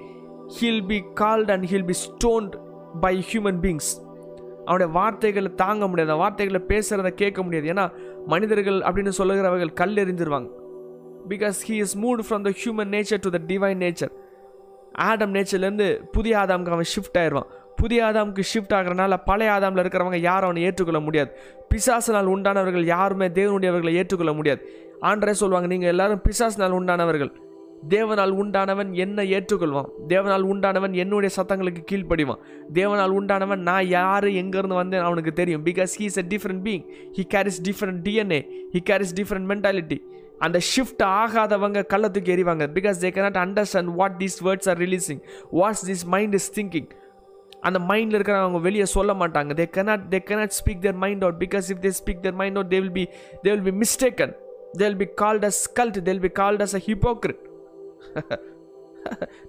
he'll be called and he'll be stoned by human beings. அவனுடைய வார்த்தைகளை தாங்க முடியாது. வார்த்தைகளை பேசுகிறத கேட்க முடியாது. ஏன்னா மனிதர்கள் அப்படின்னு சொல்லுகிறவர்கள் கல் எறிஞ்சிருவாங்க. Because he is moved from the human nature to the divine nature Adam நேச்சர்லேருந்து புதிய ஆதாமுக்கு அவன் ஷிஃப்ட் ஆயிடுவான் புதிய ஆதாமுக்கு ஷிஃப்ட் ஆகிறனால பழைய ஆதாமில் இருக்கிறவங்க யாரும் அவனை ஏற்றுக்கொள்ள முடியாது. பிசாசினால் உண்டானவர்கள் யாருமே தேவனுடையவர்களை ஏற்றுக்கொள்ள முடியாது. ஆண்டரே சொல்லுவாங்க நீங்கள் எல்லாரும் பிசாசினால் உண்டானவர்கள். தேவனால் உண்டானவன் என்னை ஏற்றுக்கொள்வான். தேவனால் உண்டானவன் என்னுடைய சத்தங்களுக்கு கீழ்ப்படிவான். தேவனால் உண்டானவன் நான் யார் எங்கேருந்து வந்தேன் அவனுக்கு தெரியும். Because he is a different being he carries different DNA he carries different mentality அந்த ஷிஃப்ட் ஆகாதவங்க கள்ளத்துக்கு எறிவாங்க. Because they cannot understand what these words are releasing what's this mind is thinking அந்த மைண்டில் இருக்கிறவங்க வெளியே சொல்ல மாட்டாங்க. They cannot they cannot speak their mind out because if they speak their mind out they will be they will be mistaken they'll be called as cult they'll be called as a hypocrite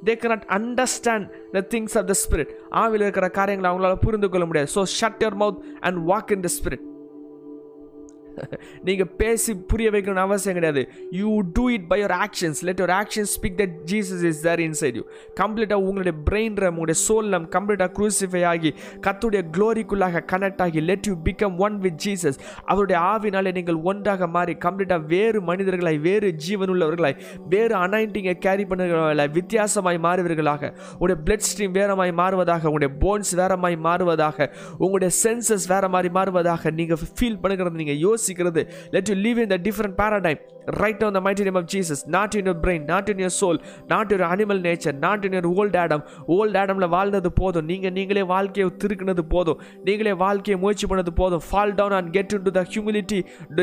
they cannot understand the things of the spirit ஆவில் இருக்கிற காரியங்களை அவங்களால புரிந்து கொள்ள முடியாது. So shut your mouth and walk in the spirit நீங்கள் பேசி புரிய வைக்கணும்னு அவசியம் கிடையாது. You do it by your actions let your actions speak that Jesus is there inside you கம்ப்ளீட்டாக உங்களுடைய பிரெயின் ரம் உங்களுடைய சோல் ரம் கம்ப்ளீட்டாக க்ரூசிஃபை ஆகி கத்துடைய க்ளோரிக்குள்ளாக கனெக்ட் ஆகி let you become one with Jesus அவருடைய ஆவினாலே நீங்கள் ஒன்றாக மாறி கம்ப்ளீட்டாக வேறு மனிதர்களாய் வேறு ஜீவன் உள்ளவர்களாய் வேறு அனாயிண்டிங்கை கேரி பண்ணுறவர்களாய் வித்தியாசமாய் மாறுவீர்களாக. உங்களுடைய பிளட் ஸ்ட்ரீம் வேறமாய் மாறுவதாக உங்களுடைய போன்ஸ் வேறமாய் மாறுவதாக உங்களுடைய சென்சஸ் வேற மாதிரி மாறுவதாக நீங்கள் ஃபீல் பண்ணுகிறது நீங்கள் யோசிக்கிறது let you live in the different paradigm right on the mighty name of Jesus not in your brain not in your soul not your animal nature not in your old Adam old ஆடமில் வாழ்ந்தது போதும் நீங்கள் நீங்களே வாழ்க்கையை திருக்கினது போதும் நீங்களே வாழ்க்கையை முயற்சி பண்ணது போதும் fall down and get into the humility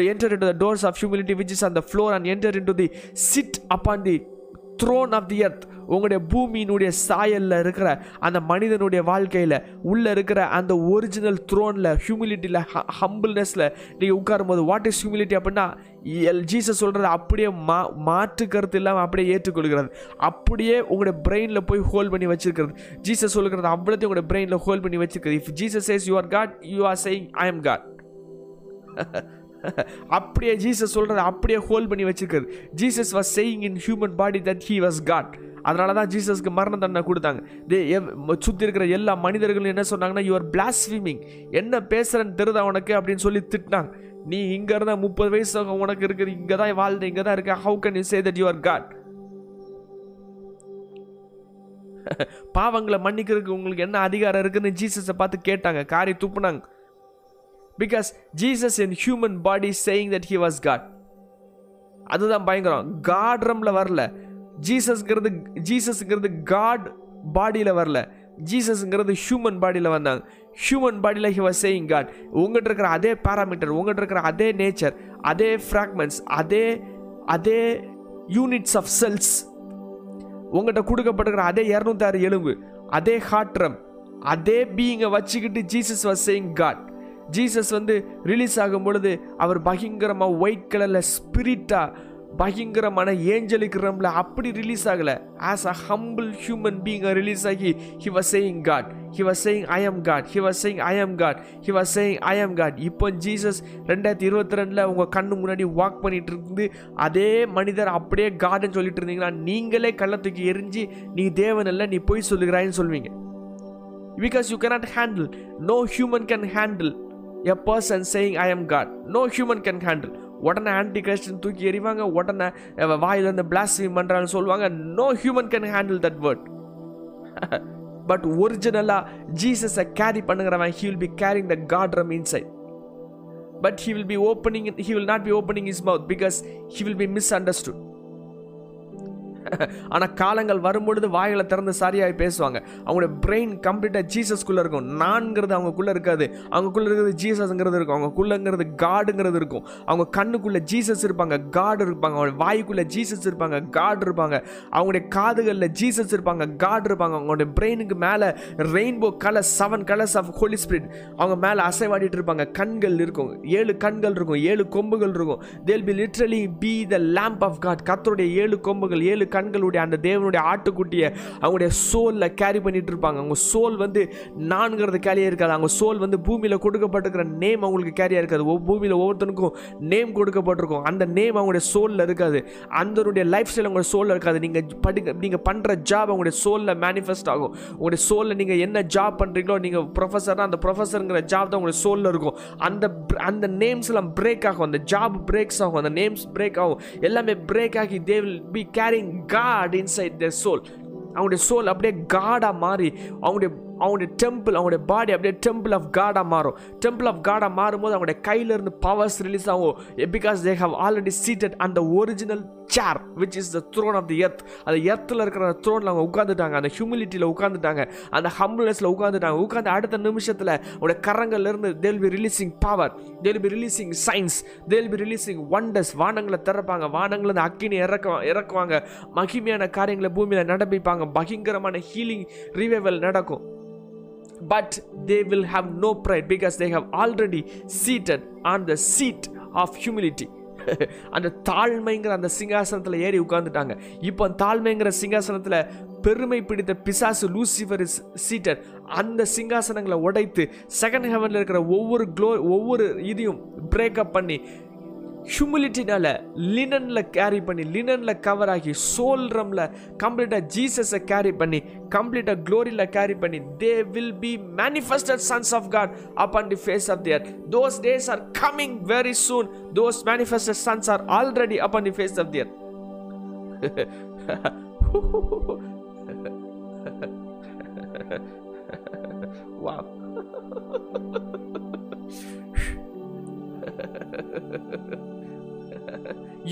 enter into the doors of humility which is on floor and enter into the sit upon the throne of the earth உங்களுடைய பூமியினுடைய சாயலில் இருக்கிற அந்த மனிதனுடைய வாழ்க்கையில் உள்ளே இருக்கிற அந்த ஒரிஜினல் த்ரோனில் ஹியூமிலிட்டியில் ஹம்பிள்னஸில் நீங்கள் உட்காரும் போது வாட் இஸ் ஹியூமிலிட்டி அப்படின்னா எல் ஜீசஸ் சொல்கிறது அப்படியே மா மாற்று கருத்து இல்லாமல் அப்படியே ஏற்றுக்கொள்கிறது. அப்படியே உங்களுடைய பிரெயினில் போய் ஹோல்ட் பண்ணி வச்சுருக்கிறது. ஜீசஸ் சொல்கிறது அவ்வளோத்தையும் உங்களுடைய பிரெயினில் ஹோல்ட் பண்ணி வச்சுருக்கிறது. If Jesus says you are God you are saying I am God அப்படியே ஜீசஸ் சொல்கிறத அப்படியே ஹோல்ட் பண்ணி வச்சுருக்காரு Jesus was saying in human body that he was God அதனால தான் ஜீசஸ்க்கு மரண தண்டனை கொடுத்தாங்க. தே சுற்றி இருக்கிற எல்லா மனிதர்களும் என்ன சொன்னாங்கன்னா யுவர் பிளாஸ்விமிங் என்ன பேசுகிறேன்னு தெருதா உனக்கு? அப்படின்னு சொல்லி திட்டினாங்க. நீ இங்கே இருந்தால் முப்பது வயசு உனக்கு இருக்குது. இங்கே தான் வாழ்ந்து இங்கே தான் இருக்க how can you say that your God பாவங்களை மன்னிக்கிறதுக்கு உங்களுக்கு என்ன அதிகாரம் இருக்குன்னு ஜீசஸை பார்த்து கேட்டாங்க. காரி துப்புனாங்க. Because Jesus in human body saying that he was God அதுதான் பயங்கரம். காட் ரம்ல வரல. ஜீசஸ்ங்கிறது ஜீசஸ்ங்கிறது காட் பாடியில் வரல. ஜீசஸ்ங்கிறது ஹியூமன் பாடியில் வந்தாங்க. ஹியூமன் பாடியில் ஹி வாஸ் சேயிங் காட் உங்கள்கிட்ட இருக்கிற அதே பேராமீட்டர் உங்கள்கிட்ட இருக்கிற அதே நேச்சர் அதே ஃப்ராக்மெண்ட்ஸ் அதே அதே யூனிட்ஸ் ஆஃப் செல்ஸ் உங்கள்கிட்ட கொடுக்கப்பட்டிருக்கிற அதே இரநூத்தாறு எலும்பு அதே ஹாட்ரம் அதே பீயிங்கை வச்சுக்கிட்டு Jesus was saying God Jesus வந்து ரிலீஸ் ஆகும் பொழுது அவர் பயங்கரமாக ஒயிட் கலரில் ஸ்பிரிட்டாக பயங்கரமான ஏஞ்சலிக் ரம்ல அப்படி ரிலீஸ் ஆகலை. As a humble human being release ஆகி he was saying God he was saying I am God he was saying I am God he was saying I am God இப்போ Jesus ரெண்டாயிரத்தி இருபத்தி ரெண்டில் உங்கள் கண்ணு முன்னாடி வாக் பண்ணிட்டு இருந்து அதே மனிதர் அப்படியே காட்னு சொல்லிட்டு இருந்தீங்கன்னா நீங்களே கள்ளத்துக்கு எரிஞ்சு நீ தேவன் இல்லை நீ போய் சொல்லுகிறாயின்னு சொல்வீங்க. Because you cannot handle no human can handle a person saying I am God no human can handle உடனே ஆன்டி கிறிஸ்டின் தூக்கி எறிவாங்க. உடனே வாயில் வந்து பிளாஸ்டிங் பண்ணுறான்னு சொல்லுவாங்க. No human can handle that word but ஒரிஜினலாக ஜீசஸை carry பண்ணுங்கிறவன் he will be carrying the God room inside but he will be opening he will not be opening his mouth because he will be misunderstood ஆனால் காலங்கள் வரும்பொழுது வாய்களை திறந்து சரியாகி பேசுவாங்க. அவங்களுடைய பிரெயின் கம்ப்ளீட்டாக ஜீசஸ்குள்ளே இருக்கும். நான்ங்கிறது அவங்கக்குள்ளே இருக்காது. அவங்கக்குள்ளே இருக்கிறது ஜீசஸ்ங்கிறது இருக்கும். அவங்கக்குள்ளேங்கிறது காடுங்கிறது இருக்கும். அவங்க கண்ணுக்குள்ளே ஜீசஸ் இருப்பாங்க. காடு இருப்பாங்க. அவங்க வாய்க்குள்ளே ஜீசஸ் இருப்பாங்க. காடு இருப்பாங்க. அவங்களுடைய காதுகளில் ஜீசஸ் இருப்பாங்க. காடு இருப்பாங்க. அவங்களுடைய பிரெயினுக்கு மேலே rainbow colours seven colours of Holy Spirit அவங்க மேலே அசைவாடிட்டு இருப்பாங்க. கண்கள் இருக்கும். ஏழு கண்கள் இருக்கும். ஏழு கொம்புகள் இருக்கும். They'll be literally be the lamb of God கத்தருடைய ஏழு கொம்புகள் ஏழு கண்களுடைய அந்த தேவனுடைய ஆட்டுக்குட்டியை அவங்களுடைய சோலில் கேரி பண்ணிட்டு இருப்பாங்க அவங்க சோல் வந்து நான்கிறது கேரியாக இருக்காது. அவங்க சோல் வந்து பூமியில் கொடுக்கப்பட்டிருக்கிற நேம் அவங்களுக்கு கேரியாக இருக்காது. ஒவ்வொரு பூமியில் ஒவ்வொருத்தனுக்கும் நேம் கொடுக்கப்பட்டிருக்கும். அந்த நேம் அவங்களுடைய சோலில் இருக்காது. அந்தனுடைய லைஃப் ஸ்டைல் அவங்களுடைய சோலில் இருக்காது. நீங்கள் படிக்க நீங்கள் பண்ணுற ஜாப் அவங்களுடைய சோலில் மேனிஃபெஸ்ட் ஆகும். உங்களுடைய சோலில் நீங்கள் என்ன ஜாப் பண்ணுறீங்களோ நீங்கள் ப்ரொஃபஸர்னா அந்த ப்ரொஃபஸருங்கிற ஜாப் தான் உங்களுடைய சோலில் இருக்கும். அந்த அந்த நேம்ஸ் எல்லாம் பிரேக் ஆகும். அந்த ஜாப் பிரேக்ஸ் ஆகும். அந்த நேம்ஸ் பிரேக் ஆகும். எல்லாமே பிரேக் ஆகி they will be carrying God inside the soul அவங்களுடைய சோல் அப்படியே காடாக மாறி அவங்களுடைய அவங்களுடைய டெம்பிள் அவங்களுடைய பாடி அப்படியே டெம்பிள் ஆஃப் காடாக மாறும். டெம்பிள் ஆஃப் காடாக மாறும்போது அவங்களுடைய கையிலேருந்து பவர்ஸ் ரிலீஸ் ஆகும். Because they have already seated அந்த original chair which is the throne of the earth அந்த எர்த்தில் இருக்கிற த்ரோனில் அவங்க உட்காந்துட்டாங்க அந்த ஹியூமிலிட்டியில் உட்காந்துட்டாங்க அந்த ஹம்பிள்னஸில் உட்காந்துட்டாங்க உட்காந்து அடுத்த நிமிஷத்தில் உடைய கரங்கள்லேருந்து they'll be releasing power they'll be releasing science they'll be releasing wonders வானங்களை திறப்பாங்க. வானங்கள்லேருந்து அக்கினி இறக்க இறக்குவாங்க. மகிமையான காரியங்களை பூமியில் நடப்பிப்பாங்க. பயங்கரமான ஹீலிங் ரிவைவல் நடக்கும். But they will have no pride because they have already seated on the seat of humility அந்த தாழ்மைங்கிற அந்த சிங்காசனத்தில் ஏறி உட்காந்துட்டாங்க இப்போ அந்த தாழ்மைங்கிற சிங்காசனத்தில் பெருமை பிடித்த பிசாசு லூசிஃபர் சீட்டர் அந்த சிங்காசனங்களை உடைத்து செகண்ட் ஹெவனில் இருக்கிற ஒவ்வொரு க்ளோ ஒவ்வொரு இதையும் பிரேக்கப் பண்ணி ஹியூமிலிட்டினால லினனில் கேரி பண்ணி லினனில் கவர் ஆகி சோல் ரம்ல கம்ப்ளீட்டாக ஜீசஸை கேரி பண்ணி கம்ப்ளீட்டாக க்ளோரியில் கேரி பண்ணி they will be manifested sons of God up and the face of the those days are coming very soon those manifested sons are already up and the face of the earth. Wow.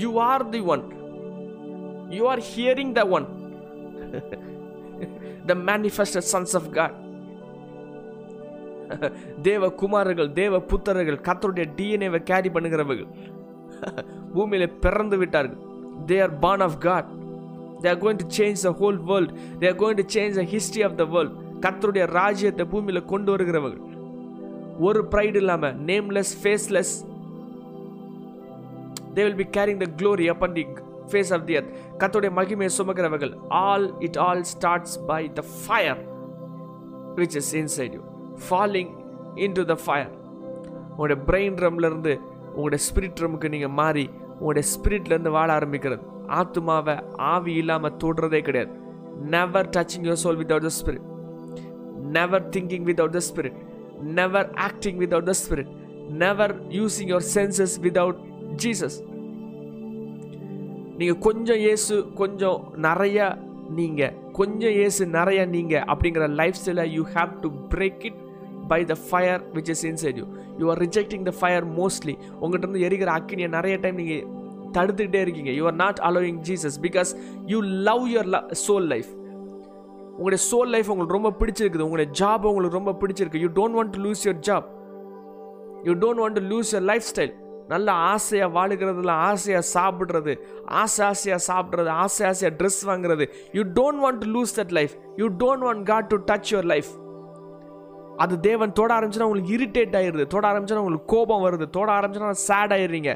You are the one you are hearing the one the manifested sons of God தேவ குமாரர்கள் தேவ புத்தர்கள் கத்தருடைய டிஎன்ஏவை carry பண்ணுகிறவர்கள் பூமியில பிறந்து விட்டார்கள். They are born of God they are going to change the whole world they are going to change the history of the world கத்தருடைய ராஜ்யத்தை பூமியில கொண்டு வருகிறவர்கள் ஒரு ப்ரைடு இல்லாமல் nameless faceless they will be carrying the glory upon the face of the earth கத்தோடைய மகிமையை சுமக்கிறவர்கள் all it all starts by the fire which is inside you falling into the fire உங்களுடைய பிரெயின் ட்ரம்லேருந்து உங்களுடைய spirit ட்ரமுக்கு நீங்கள் மாறி உங்களுடைய ஸ்பிரிட்லேருந்து வாழ ஆரம்பிக்கிறது. ஆத்மாவை ஆவி இல்லாமல் தொடுறதே கிடையாது. Never touching your soul without the spirit never thinking without the spirit never acting without the spirit never using your senses without Jesus நீங்கள் கொஞ்சம் இயேசு கொஞ்சம் நிறைய நீங்கள் கொஞ்சம் இயேசு நிறைய நீங்கள் அப்படிங்கிற லைஃப் ஸ்டைலை you have to break it by the fire which is inside you you are rejecting the fire mostly உங்கள்கிட்ட இருந்து எரிகிற அக்கினியை நிறைய டைம் நீங்கள் தடுத்துக்கிட்டே இருக்கீங்க. You are not allowing Jesus because you love your soul life உங்களுடைய சோல் லைஃப் உங்களுக்கு ரொம்ப பிடிச்சிருக்குது. உங்களுடைய ஜாப் உங்களுக்கு ரொம்ப பிடிச்சிருக்கு. You don't want to lose your job you don't want to lose your lifestyle நல்ல ஆசையாக வாழுகிறதுல ஆசையாக சாப்பிட்றது ஆசை ஆசையாக சாப்பிட்றது ஆசை ஆசையாக ட்ரெஸ் வாங்குறது. You don't want to lose that life you don't want God to touch your life அது தேவன் தொட ஆரம்பிச்சுன்னா உங்களுக்கு இரிட்டேட் ஆயிடுது. தொட ஆரம்பிச்சுன்னா உங்களுக்கு கோபம் வருது. தொட ஆரம்பிச்சுன்னா சேட் ஆயிடுறீங்க.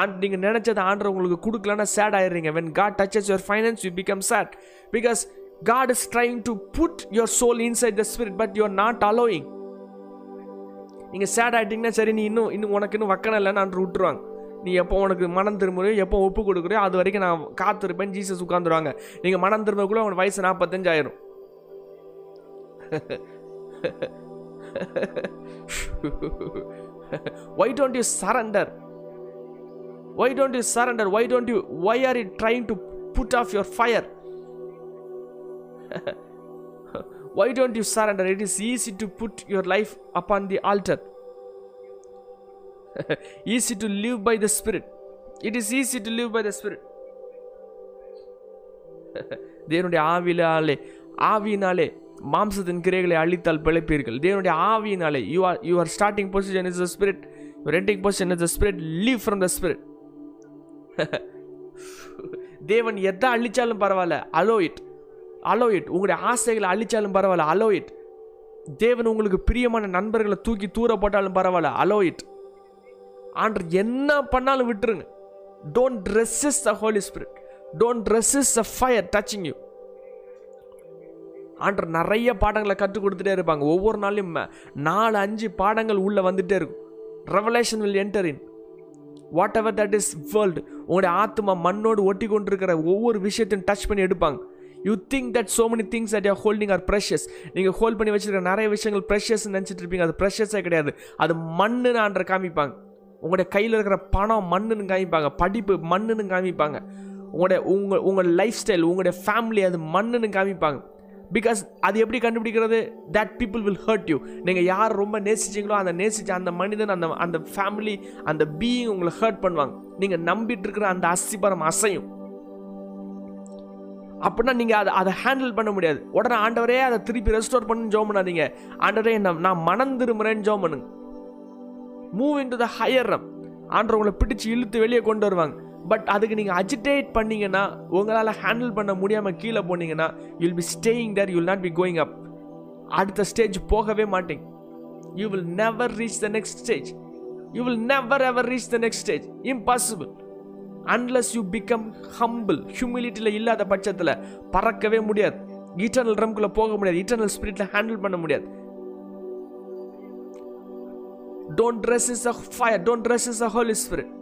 ஆண்ட் நீங்கள் நினச்சது ஆண்டர் உங்களுக்கு கொடுக்கலன்னா sad ஆயிடுறீங்க. When God touches your finances you become sad because God is trying to put your soul inside the spirit but you not allowing. நீங்கள் சேட் ஆகிட்டீங்கன்னா சரி நீ இன்னும் இன்னும் உனக்கு இன்னும் வக்கணம் இல்லைன்னு விட்டுருவாங்க. நீ எப்போ உனக்கு மனம் திரும்புறியோ எப்போ ஒப்பு கொடுக்குறியோ அது வரைக்கும் நான் காத்திருப்பேன் ஜீசஸ் உட்காந்துருவாங்க நீங்கள் மனம் கூட உனக்கு வயசு நாற்பத்தஞ்சு ஆயிரும் why you you why why you you why why don't you why are you trying to put off your why don't you surrender it is easy to put your life upon the altar? Easy to live by the spirit. It is easy to live by the spirit. தேவனுடைய ஆவினாலே ஆவியினாலே மாம்சத்தின் கிரைகளை அழித்தால் பிழைப்பீர்கள். தேவனுடைய ஆவியினாலே you are you are starting position is the spirit your ending position is the spirit live from the spirit தேவன் எதை அழிச்சாலும் பரவாயில்ல. அலோ இட் அலோ இட் உங்களுடைய ஆசைகளை அழிச்சாலும் பரவாயில்ல. அலோ இட் தேவன் உங்களுக்கு பிரியமான நண்பர்களை தூக்கி தூர போட்டாலும் பரவாயில்ல. அலோ இட் ஆண்டர் என்ன பண்ணாலும் விட்டுருங்க. Don't resist the Holy Spirit don't resist the fire touching you ஆண்டர் நிறைய பாடங்களை கற்றுக் கொடுத்துட்டே இருப்பாங்க. ஒவ்வொரு நாளையும் நாலு அஞ்சு பாடங்கள் உள்ளே வந்துட்டே இருக்கும். Revelation will enter in whatever that is world உங்களுடைய ஆத்மா மண்ணோடு ஒட்டி கொண்டிருக்கிற ஒவ்வொரு விஷயத்தையும் டச் பண்ணி எடுப்பாங்க. You think that so many things that you're holding are precious நீங்கள் ஹோல்ட் பண்ணி வச்சுருக்க நிறைய விஷயங்கள் ப்ரெஷஸ் நினச்சிட்டு இருப்பீங்க. அது ப்ரெஷஸே கிடையாது. அது மண்ணுன்னு ஆண்டரை காமிப்பாங்க. உங்களுடைய கையில் இருக்கிற பணம் மண்ணுன்னு காமிப்பாங்க. படிப்பு மண்ணுன்னு காமிப்பாங்க. உங்களுடைய உங்கள் உங்கள் லைஃப் ஸ்டைல் உங்களுடைய ஃபேமிலி அது மண்ணுன்னு காமிப்பாங்க. பிகாஸ் அது எப்படி கண்டுபிடிக்கிறது? That people will hurt you நீங்கள் யார் ரொம்ப நேசிச்சிங்களோ அந்த நேசிச்ச அந்த மனிதன் அந்த அந்த ஃபேமிலி அந்த பீயிங் உங்களை ஹர்ட் பண்ணுவாங்க. நீங்கள் நம்பிட்டு இருக்கிற அந்த அஸ்திபரம் அசையும். அப்படின்னா நீங்கள் அதை அதை ஹேண்டில் பண்ண முடியாது. உடனே ஆண்டவரே அதை திருப்பி ரெஸ்டோர் பண்ணு ஜோம் பண்ணாதீங்க. ஆண்டவரே நான் நான் மனம் திரும்புறேன்னு ஜோம் பண்ணுங்க. Move into the higher room ஆண்டவர் உங்களை பிடிச்சி இழுத்து வெளியே கொண்டு வருவாங்க. பட் அதுக்கு நீங்கள் அஜிடேட் பண்ணீங்கன்னா உங்களால் ஹேண்டில் பண்ண முடியாமல் கீழே போனீங்கன்னா you'll be staying there you'll not be going up அடுத்த ஸ்டேஜ் போகவே மாட்டேங்க. You will never reach the next stage you will never ever reach the next stage impossible unless you become humble ஹியூமிலிட்டியில் இல்லாத பட்சத்தில் பறக்கவே முடியாது. ஈட்டர்னல் ரம்குள்ளே போக முடியாது. Eternal ஸ்பிரிட்டில் handle பண்ண முடியாது. Don't resist a fire don't resist a Holy Spirit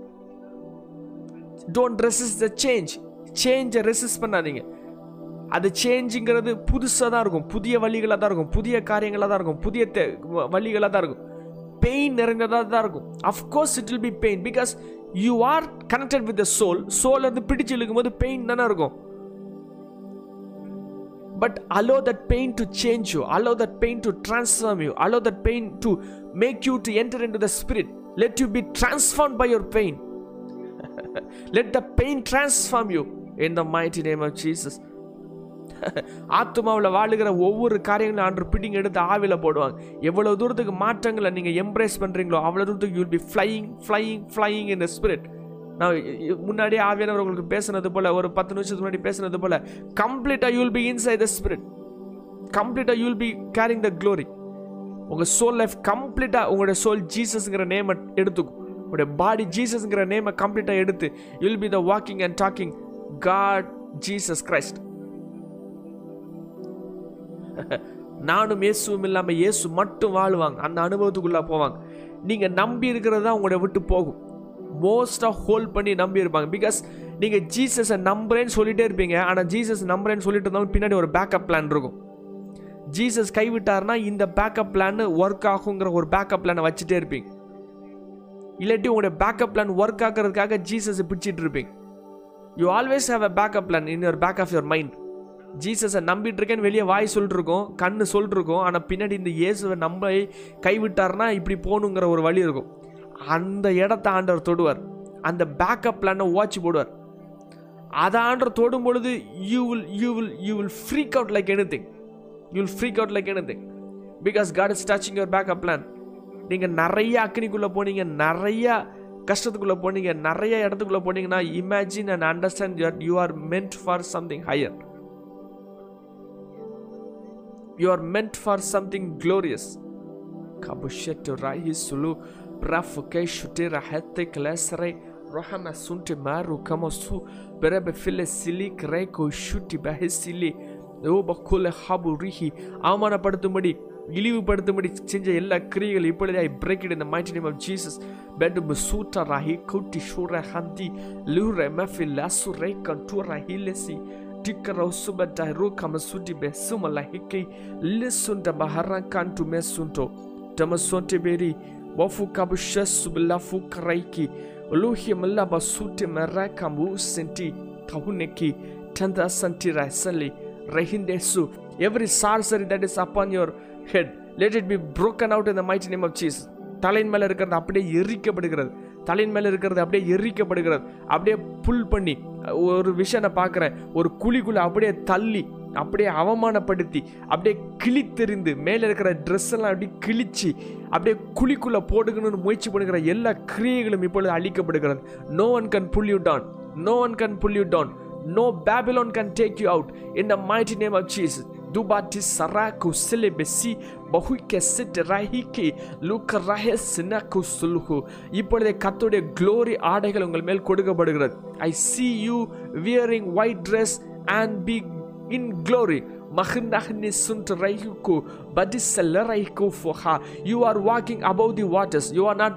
don't resist the change சேஞ்சை resist பண்ணாதீங்க. அது சேஞ்சுங்கிறது புதுசாக தான் இருக்கும். புதிய வழிகளாக தான் இருக்கும். புதிய காரியங்களாக தான் இருக்கும். புதிய வழிகளாக தான் இருக்கும். பெயின் நிறைந்ததாக தான் இருக்கும். Of course it will be pain because you are connected with the soul soul வந்து பிடிச்சு இழுக்கும் போது பெயின் தானே இருக்கும் but allow that pain to change you allow that pain to transform you allow that pain to make you to enter into the spirit let you be transformed by your pain let the pain transform you in the mighty name of jesus ஆத்மாவில் வாழுகிற ஒவ்வொரு காரியங்களும் ஆண்டு பிடிங்க எடுத்து ஆவியில் போடுவாங்க. எவ்வளோ தூரத்துக்கு மாற்றங்களை நீங்கள் எம்ப்ரேஸ் பண்ணுறீங்களோ அவ்வளோ தூரத்துக்கு you'll be flying flying flying in the spirit நான் முன்னாடியே ஆவியானவர் உங்களுக்கு பேசுனது போல் ஒரு பத்து நிமிஷத்துக்கு முன்னாடி பேசுனது போல் கம்ப்ளீட்டாக you'll be inside the spirit கம்ப்ளீட்டாக you'll be carrying the glory உங்கள் சோல் லைஃப் கம்ப்ளீட்டாக உங்களுடைய சோல் ஜீசஸ்ங்கிற நேமை எடுத்துக்கும். உங்களுடைய பாடி ஜீசஸ்ங்கிற நேமை கம்ப்ளீட்டாக எடுத்து you'll be the walking and talking God Jesus Christ நானும் இயேசுவும் இல்லாமல் இயேசு மட்டும் வாழுவாங்க. அந்த அனுபவத்துக்குள்ளே போவாங்க. நீங்கள் நம்பி இருக்கிறது தான் உங்களை விட்டு போகும். மோஸ்ட்டாக ஹோல்ட் பண்ணி நம்பி இருப்பாங்க. பிகாஸ் நீங்கள் ஜீசஸை நம்புறேன்னு சொல்லிட்டே இருப்பீங்க. ஆனால் ஜீசஸ் நம்புறேன்னு சொல்லிட்டு இருந்தாலும் பின்னாடி ஒரு பேக்கப் பிளான் இருக்கும். ஜீசஸ் கைவிட்டார்னா இந்த பேக்கப் பிளான் ஒர்க் ஆகுங்கிற ஒரு பேக்கப் பிளானை வச்சுட்டே இருப்பீங்க. இல்லாட்டி உங்களுடைய பேக்கப் பிளான் ஒர்க் ஆகிறதுக்காக ஜீசஸை பிடிச்சிட்டு இருப்பீங்க. You always have a backup plan in your back of your mind ஜீசஸை நம்பிட்டு இருக்கேன்னு வெளியே வாய் சொல்லிருக்கோம் கண்ணு சொல்லிருக்கோம் ஆனால் பின்னாடி இந்த இயேசுவை நம்ப கைவிட்டார்னா இப்படி போகணுங்கிற ஒரு வழி இருக்கும். அந்த இடத்த ஆண்டவர் தொடுவார். அந்த பேக்கப் பிளானை வாட்ச் போடுவார். அதை ஆண்டவர் தொடும் பொழுது you will you will you will freak out like anything you will freak out like anything because God is touching your backup plan நீங்கள் நிறைய அக்னிக்குள்ளே போனீங்க நிறைய கஷ்டத்துக்குள்ளே போனீங்க நிறைய இடத்துக்குள்ளே போனீங்கன்னா imagine and understand you are meant for something higher you are meant for something glorious கபுஷெட்டு ராஹி சுலு brafuke shutira hete klesre rohama sunte maru kama su berebe file sili kreko shuti bahesili ஓ பக்குல ஹாபு ரிஹி அவமானப்படுத்தும்படி இழிவுபடுத்தும்படி செஞ்ச எல்லா கிரியைகள் இப்பொழுது I break it in the mighty name of Jesus bed சூட்டா ராஹி கௌட்டி ஷூர ஹந்தி லூர மெஃபி லாசு ரே கண்டூர ஹிலெசி tikara usubata ruka masudi besuma la hiki lisunda baharan kantu mesunto tamasonte beri wafu kabusha sublafu karaiki uluhi mala basute maraka mu senti kahuneki tanda santira sali rehindesu every sorcery that is upon your head let it be broken out in the mighty name of Jesus தலையின் மேலே இருக்கிறது அப்படியே எரிக்கப்படுகிறது தலையின் மேலே இருக்கிறது அப்படியே எரிக்கப்படுகிறது. அப்படியே புல் பண்ணி ஒரு விஷயம் நான் பார்க்குறேன். ஒரு குழிக்குள்ளே அப்படியே தள்ளி அப்படியே அவமானப்படுத்தி அப்படியே கிழித்தெறிந்து மேலே இருக்கிற ட்ரெஸ் எல்லாம் அப்படியே கிழிச்சு அப்படியே குழிக்குள்ளே போடுக்கணும்னு முயற்சி பண்ணுகிற எல்லா கிரியைகளும் இப்பொழுது அழிக்கப்படுகிறது. No one can pull you down no one can pull you down no Babylon can take you out in the mighty name of Jesus Dubati saraku silebesi bahuike sit rahiki luka rahe sinaku sulhu இப்பொழுதே கத்துடைய glory ஆடைகள் உங்கள் மேல் கொடுக்கப்படுகிறது ஐ see you wearing white dress and be in glory Mahnahni sunt raiku badisalareiku foha you are walking above the waters you are not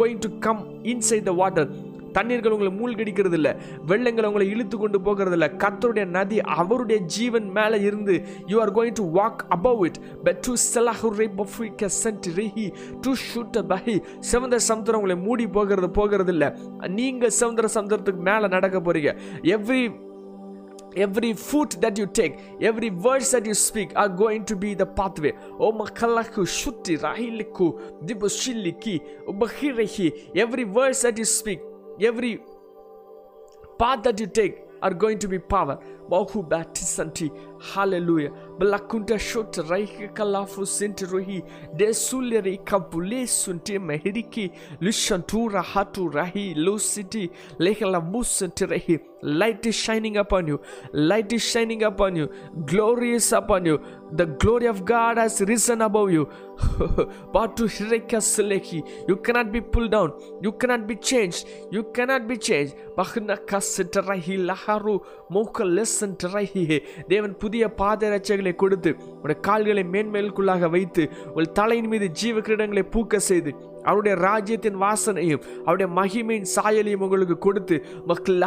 going to come inside the water தண்ணீர்கள் உங்களை மூழ்கடிக்கிறது இல்லை வெள்ளங்கள் உங்களை இழுத்து கொண்டு போகிறது இல்லை கத்தருடைய நதி அவருடைய ஜீவன் மேலே இருந்து you are going to walk above it but to செலஹுரை பஃபிக சென்ட் ரெஹி டு ஷூட் பஹி செவந்தர சமுத்திரம் உங்களை மூடி போகிறது போகிறது இல்லை நீங்கள் செவந்தர சமுத்திரத்துக்கு மேலே நடக்க போகிறீங்க every every foot that you take every words that you speak are going to be the pathway O o makalaku shutti திபு ஷில்லிக்கு ubahirehi every words that you speak every path that you take are going to be power. Bahu batisanti hallelujah. Belakunta shot raiki kalafu sinti rohi de suleri kabule sunti mehiriki. Lishantura hatu rahi lusiti lekala musanti rahi light is shining upon you light is shining upon you glory is upon you the glory of god has risen above you but to hireka seleki you cannot be pulled down you cannot be changed you cannot be changed bahna kasitarahi laharu moka listen tarahi தேவன் புதிய பாதரட்சைகளை கொடுத்து உடைய கால்களை மேன்மேலுக்குள்ளாக வைத்து உங்கள் தலையின் மீது ஜீவ கிரீடங்களை பூக்க செய்து அவருடைய ராஜ்யத்தின் வாசனையும் அவருடைய மகிமையின் சாயலையும் உங்களுக்கு கொடுத்து மக்கள்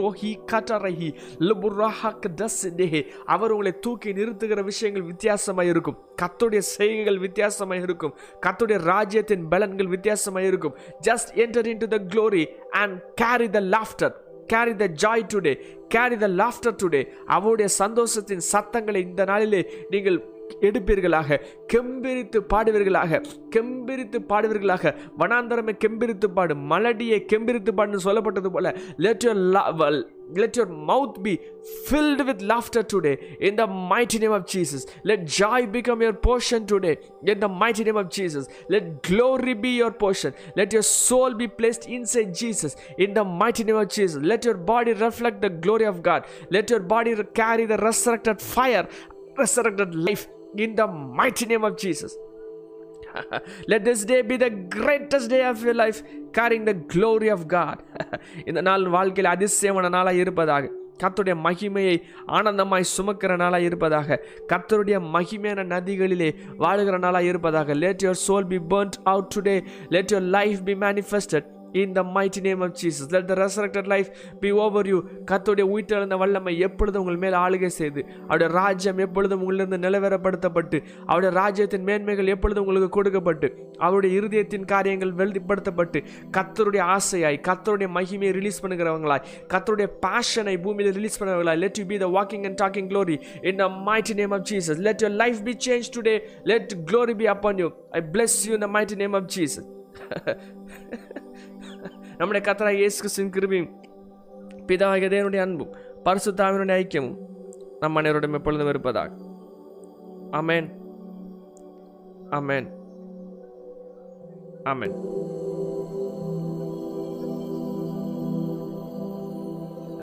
ரோஹி கட்டரஹி லுபுராஹக் தஸ்னேஹே அவர் உங்களை தூக்கி நிறுத்துகிற விஷயங்கள் வித்தியாசமாக இருக்கும். கத்துடைய செய்கைகள் வித்தியாசமாக இருக்கும். கத்துடைய ராஜ்யத்தின் பலன்கள் வித்தியாசமாக இருக்கும். Just enter into the glory and carry the laughter carry the joy today carry the laughter today அவருடைய சந்தோஷத்தின் சத்தங்களை இந்த நாளிலே நீங்கள் எடுப்பீர்களாக கெம்பிரித்து பாடுவீர்களாக கெம்பிரித்து பாடுவீர்களாக வனாந்தரமே கெம்பிரித்து பாடு மலடியை கெம்பிரித்து பாடுன்னு சொல்லப்பட்டது போல let your love let your mouth be filled with laughter today in the mighty name of Jesus let joy become your portion today in the mighty name of Jesus let glory be your portion let your soul be blessed inside Jesus in the mighty name of Jesus let your body reflect the glory of God let your body carry the resurrected fire resurrected life in the mighty name of Jesus. Let this day be the greatest day of your life, carrying the glory of God. இந்த நாள் வாழ்க்கையில் அதிசயமான நாளாக இருப்பதாக கத்தருடைய மகிமையை ஆனந்தமாய் சுமக்கிற நாளாக இருப்பதாக கத்தருடைய மகிமையான நதிகளிலே வாழுகிற நாளாக இருப்பதாக let your soul be burnt out today let your life be manifested in the mighty name of Jesus let the resurrected life be over you கர்த்தருடைய உயிர்த்தெழுந்த வல்லமை எப்பொழுதும் உங்கள் மேல் ஆளுகை செய்து அவருடைய ராஜ்யம் எப்பொழுதும் உங்களிலிருந்து நிலவரப்படுத்தப்பட்டு அவருடைய ராஜ்யத்தின் மேன்மைகள் எப்பொழுதும் உங்களுக்கு கொடுக்கப்பட்டு அவருடைய இருதயத்தின் காரியங்கள் வெளிப்படுத்தப்பட்டு கத்தருடைய ஆசையாய் கத்தருடைய மகிமையை ரிலீஸ் பண்ணுகிறவங்களாய் கத்தருடைய பேஷனை பூமியில் release பண்ணுறவங்களாய் let you be the walking and talking glory in the mighty name of Jesus. Let your life be change today let glory be upon you. You bless you in the mighty name of Jesus. നമ്മുടെ കത്ര യേശു ക്രിസ്തുവിൻ കൃപയും പിതാഗതയുടെ അൻപും പരിശുദ്ധാവിനുടെ ഐക്യവും നമ്മ അനേവരോടും എപ്പോഴും വരുപ്പതാകും അമേൻ അമേൻ അമേൻ